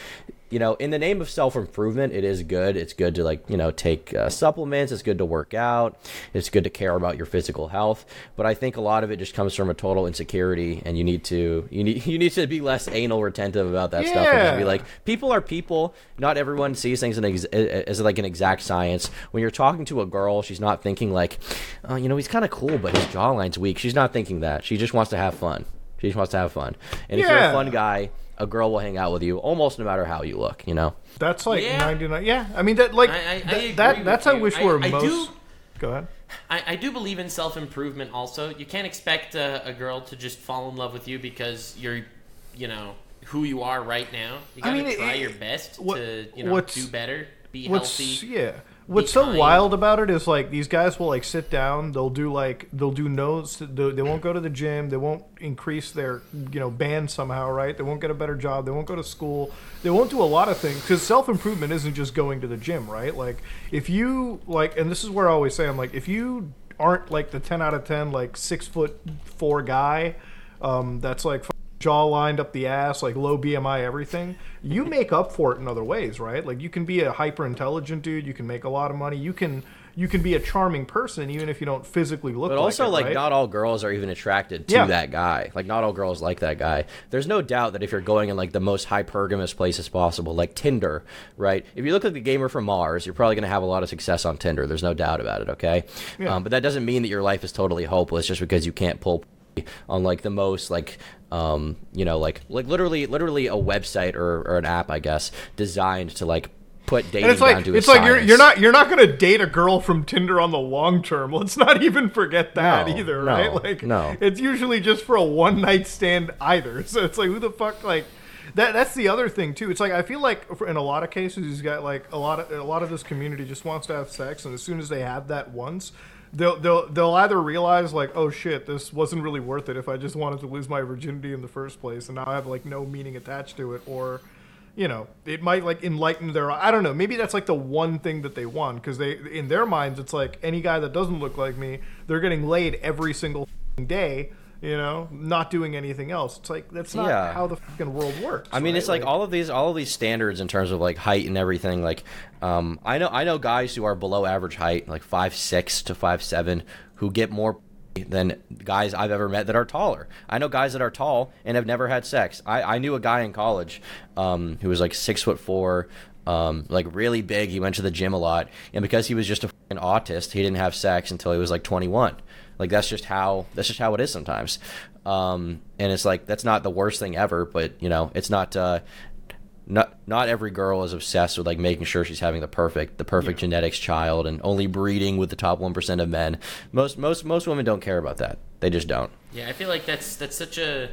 you know in the name of self-improvement it is good. It's good to like you know take uh, supplements. It's good to work out. It's good to care about your physical health. But i think a lot of it just comes from a total insecurity and you need to you need you need to be less anal retentive about that stuff and just be like people are people. Not everyone sees things in ex- as like an exact science. When you're talking to a girl she's not thinking like oh you know he's kind of cool but his jawline's weak. She's not thinking that. She just wants to have fun she just wants to have fun and if you're a Yeah. fun guy a girl will hang out with you almost no matter how you look you know That's like Yeah. 99. Yeah, I mean that like I- I- I that, agree that with that's I you. wish I- were I most. do- Go ahead. I, I do believe in self improvement. Also, you can't expect a, a girl to just fall in love with you because you're, you know, who you are right now. You I gotta mean, try it- your best what- to, you know, what's- do better, be What's healthy. yeah. What's so kind. wild about it is like these guys will like sit down. They'll do like they'll do notes. They they won't go to the gym. They won't increase their you know band somehow. Right? They won't get a better job. They won't go to school. They won't do a lot of things because self improvement isn't just going to the gym. Right? Like if you like, and this is where I always say I'm like if you aren't like the ten out of ten like six foot four guy, um, that's like jaw lined up the ass, like low BMI, everything, you make up for it in other ways, right? Like you can be a hyper intelligent dude, you can make a lot of money, you can you can be a charming person even if you don't physically look. But like also, it, like, right? not all girls are even attracted to Yeah. that guy. Like, not all girls like that guy. There's no doubt that if you're going in like the most hypergamous places possible, like Tinder, right? If you look like the gamer from Mars, you're probably going to have a lot of success on Tinder. There's no doubt about it. Okay, Yeah. um, but that doesn't mean that your life is totally hopeless just because you can't pull on like the most like um you know like like literally literally a website or, or an app i guess designed to like put dating and it's like to it's like you're you're not you're not gonna date a girl from Tinder on the long term. Let's not even forget that No, either, no, right? Like no. it's usually just for a one night stand either. So it's like who the fuck like that that's the other thing too. It's like I feel like for- in a lot of cases he's got like a lot of a lot of this community just wants to have sex and as soon as they have that once They'll, they'll, they'll either realize like oh shit this wasn't really worth it if I just wanted to lose my virginity in the first place and now I have like no meaning attached to it or you know it might like enlighten their i don't know maybe that's like the one thing that they want because they in their minds it's like any guy that doesn't look like me they're getting laid every single day you know not doing anything else it's like that's not Yeah. how the fucking world works I mean, right? it's like all of these, all of these standards in terms of like height and everything. Like, um, I know, I know guys who are below average height, like five six to five seven, who get more than guys I've ever met that are taller. I know guys that are tall and have never had sex. I, I knew a guy in college um, who was like six foot four, um, like really big. He went to the gym a lot, and because he was just a fucking autist, he didn't have sex until he was like 21. Like that's just how that's just how it is sometimes. Um, and it's like that's not the worst thing ever, but you know, it's not. Uh, not not every girl is obsessed with like making sure she's having the perfect the perfect genetics child and only breeding with the top one percent of men. Most most most women don't care about that. They just don't. Yeah, I feel like that's that's such a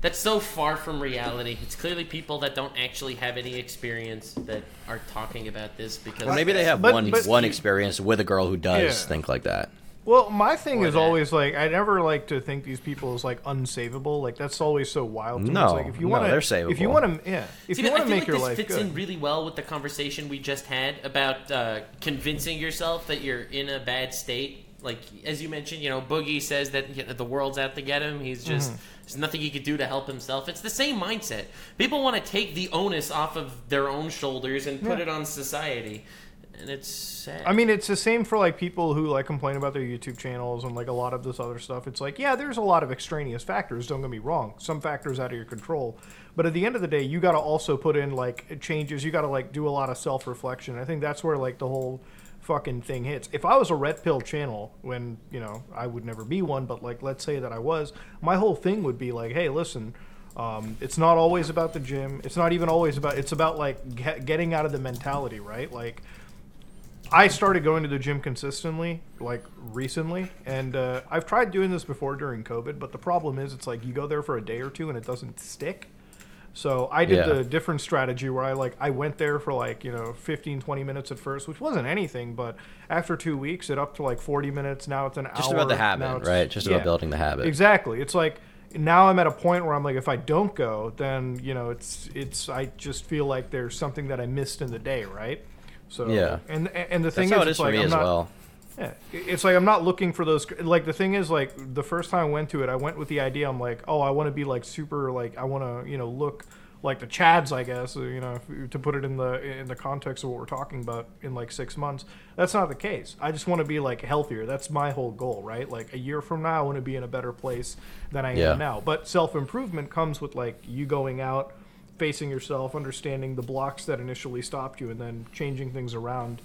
that's so far from reality. It's clearly people that don't actually have any experience that are talking about this because Or maybe they have But- one but- one experience with a girl who does Yeah. think like that. Well, my thing is that. always like I never like to think these people as like unsavable. Like that's always so wild. To me. No, it's like if you no, want to, they're If you want to, yeah, if See, you I want to feel make like your this life fits good. in really well with the conversation we just had about uh, convincing yourself that you're in a bad state like as you mentioned, you know, Boogie says that you know, the world's out to get him. He's just Mm-hmm. there's nothing he could do to help himself. It's the same mindset. People want to take the onus off of their own shoulders and put Yeah. it on society, and it's sad. I mean, it's the same for like people who like complain about their YouTube channels and like a lot of this other stuff. It's like, yeah, there's a lot of extraneous factors. Don't get me wrong. Some factors out of your control, but at the end of the day, you got to also put in like changes. You got to like do a lot of self reflection. I think that's where like the whole fucking thing hits. If I was a red pill channel, when you know I would never be one, but like let's say that I was, my whole thing would be like, hey, listen. Um, it's not always about the gym. It's not even always about. It's about like ge- getting out of the mentality, right? Like, I started going to the gym consistently, like recently, and uh, I've tried doing this before during COVID. But the problem is, it's like you go there for a day or two and it doesn't stick. So I did Yeah. the different strategy where I like I went there for like you know 15, 20 minutes at first, which wasn't anything. But after two weeks, it up to like forty minutes. Now it's an hour. Just about the habit, right? Just yeah. about building the habit. Exactly. It's like now I'm at a point where I'm like, if I don't go, then you know, it's it's. I just feel like there's something that I missed in the day, right? So Yeah. and and the thing That's is, it it's is for like me I'm as not, well. yeah, it's like I'm not looking for those. Like the thing is, like the first time I went to it, I went with the idea. I'm like, oh, I want to be like super. Like I want to, you know, look like the Chads, I guess. uh, You know, to put it in the in the context of what we're talking about in like six months. That's not the case. I just want to be like healthier. That's my whole goal, right? Like a year from now, I want to be in a better place than I Yeah. am now. But self improvement comes with like you going out, facing yourself, understanding the blocks that initially stopped you, and then changing things around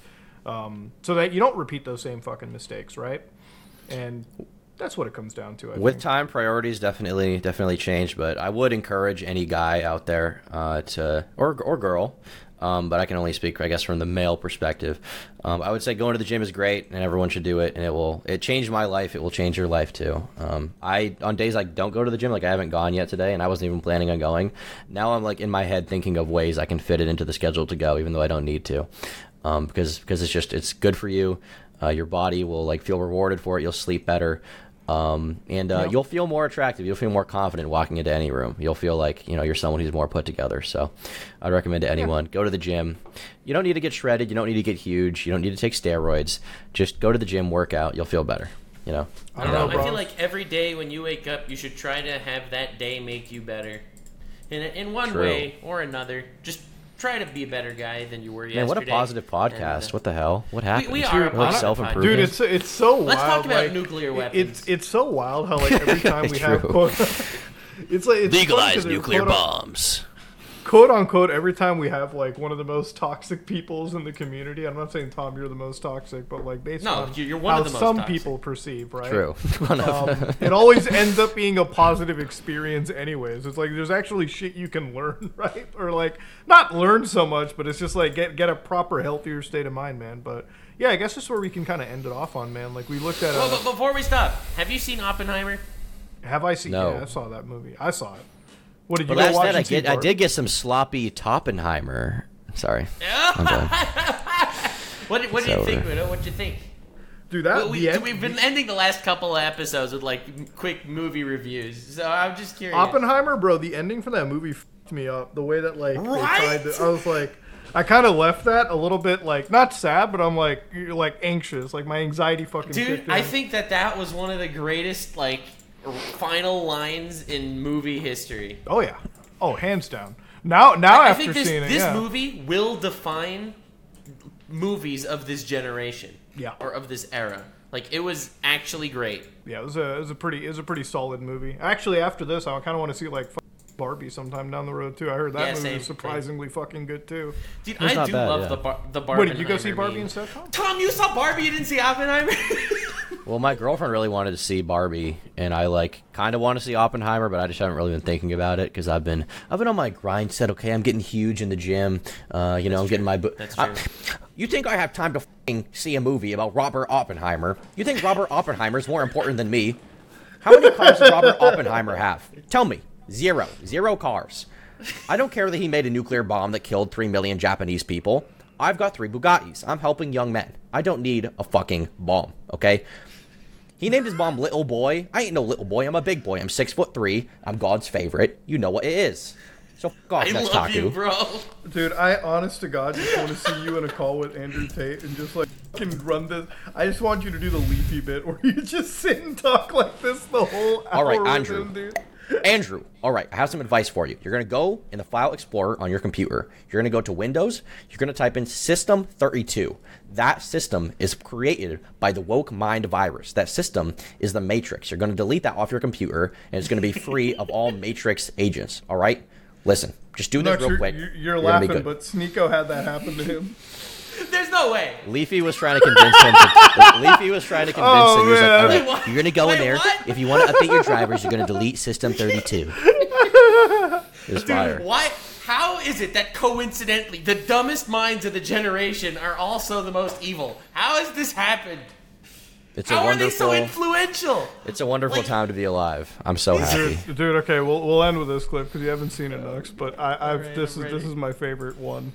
um, so that you don't repeat those same fucking mistakes, right? And that's what it comes down to. I With think. time, priorities definitely definitely change, but I would encourage any guy out there uh, to or or girl. Um, but I can only speak, I guess, from the male perspective. Um, I would say going to the gym is great, and everyone should do it. And it will it changed my life. It will change your life too. Um, I on days I don't go to the gym, like I haven't gone yet today, and I wasn't even planning on going. Now I'm like in my head thinking of ways I can fit it into the schedule to go, even though I don't need to, um, because because it's just it's good for you. Uh, your body will like feel rewarded for it. You'll sleep better. Um, and uh, Yeah. you'll feel more attractive. You'll feel more confident walking into any room. You'll feel like you know you're someone who's more put together. So, I'd recommend to anyone go to the gym. You don't need to get shredded. You don't need to get huge. You don't need to take steroids. Just go to the gym, work out. You'll feel better. You know. I I don't don't know. know, I feel like every day when you wake up, you should try to have that day make you better. In, in one True. way or another, just try to be a better guy than you were yesterday. Man, what a positive podcast. And, uh, what the hell? What happened? we are like self improvement, Dude, it's it's so wild. Let's talk about like, nuclear weapons. It's it's so wild how like every time we have True. quote, it's like it's funny 'cause legalize nuclear quote, bombs. Quote unquote every time we have like one of the most toxic peoples in the community. I'm not saying Tom you're the most toxic, but like based No, on you're- you're one how of the most some toxic. people perceive, right? True. One of- um, it always ends up being a positive experience anyways it's like there's actually shit you can learn right or like not learn so much but it's just like get get a proper healthier state of mind man but yeah i guess that's where we can kind of end it off on man like we looked at Well, uh, but before we stop, have you seen Oppenheimer? have i seen No. yeah i saw that movie i saw it what did you But last night I and get I did get some sloppy Toppenheimer. Sorry. I'm done. What, did- what do you It's think, over. Widow? What do you think? dude that Well, we, the end- we've been ending the last couple of episodes with like quick movie reviews, so I'm just curious. Oppenheimer, bro, the ending for that movie fucked me up. The way that like they tried to, I was like, I kind of left that a little bit like not sad, but I'm like like anxious, like my anxiety fucking. Dude, kicked I think that that was one of the greatest like r- final lines in movie history. Oh yeah, oh hands down. Now now I after think this, seeing it, this yeah. movie will define movies of this generation. Yeah. Or of this era. Like it was actually great. yeah, it was a it was a pretty it was a pretty solid movie. Actually, after this, I kind of want to see like Barbie sometime down the road too. I heard that Yeah, movie same, was same. surprisingly fucking good too. Dude, It's I do bad, love yeah. the bar- the Barbie. What did you go see Barbie instead, Tom? Tom, you saw Barbie, you didn't see Oppenheimer? Well, my girlfriend really wanted to see Barbie, and I like kind of want to see Oppenheimer, but I just haven't really been thinking about it because I've been I've been on my grind. Said okay, I'm getting huge in the gym. Uh, you know, I'm getting my. bo- That's I- you think I have time to fing see a movie about Robert Oppenheimer? You think Robert Oppenheimer is more important than me? How many cars does Robert Oppenheimer have? Tell me. Zero. Zero cars. I don't care that he made a nuclear bomb that killed 3 million Japanese people. I've got three Bugattis. I'm helping young men. I don't need a fucking bomb, okay? He named his mom Little Boy. I ain't no little boy. I'm a big boy. I'm six foot three. I'm God's favorite. You know what it is. So fuck off, I Nux love Taku. you, bro. Dude, I honest to God just want to see you in a call with Andrew Tate and just like can run this. I just want you to do the Leafy bit where you just sit and talk like this the whole hour. All right, Andrew. him, dude. Andrew, all right, I have some advice for you. You're going to go in the File Explorer on your computer. You're going to go to Windows. You're going to type in System32. That system is created by the Woke Mind virus. That system is the Matrix. You're going to delete that off your computer, and it's going to be free of all Matrix agents. All right? Listen, just do this real you're, quick. you're, you're You're laughing, but Sneako had that happen to him. There's no way. Leafy was trying to convince him. To, Leafy was trying to convince Oh, him. He was like, oh, man. "All Wait, you're gonna go in there. what? If you want to update your drivers, you're gonna delete System 32." It's fire. Why? How is it that coincidentally the dumbest minds of the generation are also the most evil? How has this happened? It's a How are they so influential? It's a wonderful Like- time to be alive. I'm so happy. Dude, dude, okay, we'll we'll end with this clip because you haven't seen it, Nux. But I, I've Alright, this I'm is this is my favorite one.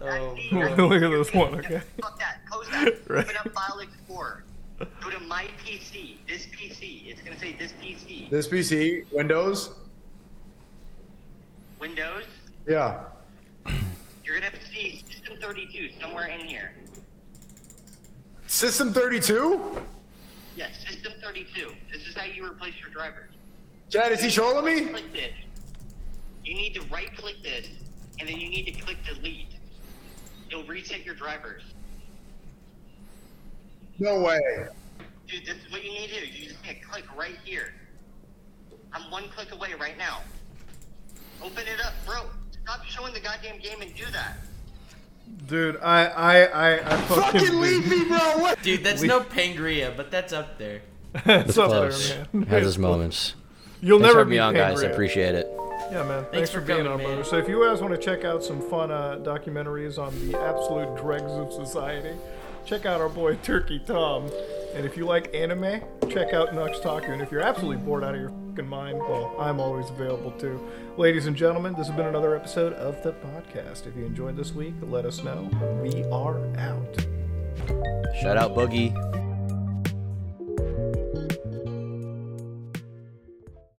Oh, Look at this one, okay? Fuck that. Close that. Right. Open up File Explorer. Go to My PC. This PC. It's gonna say this PC. This PC, Windows. Windows. Yeah. You're gonna have to see System 32 somewhere in here. System 32? Yes, System 32. This is how you replace your drivers. Chad, is he trolling me? Click this. You need to right click this, and then you need to click delete. It'll reset your drivers. No way. Dude, this is what you need to do. You just need to click right here. I'm one click away right now. Open it up, bro. Stop showing the goddamn game and do that. Dude, I I I, I fucking, Fucking Leafy, bro. What? dude, that's no Pangria, but that's up there. it's It's up close. there, man. Has its moments. You'll Thanks never for be me on, guys. I appreciate it. Yeah, man. Thanks, Thanks for, for being coming, on, man. brother. So if you guys want to check out some fun uh, documentaries on the absolute dregs of society, check out our boy Turkey Tom. And if you like anime, check out Nux Taku. And if you're absolutely bored out of your fucking mind, well, I'm always available too. Ladies and gentlemen, this has been another episode of the podcast. If you enjoyed this week, let us know. We are out. Shout out Boogie.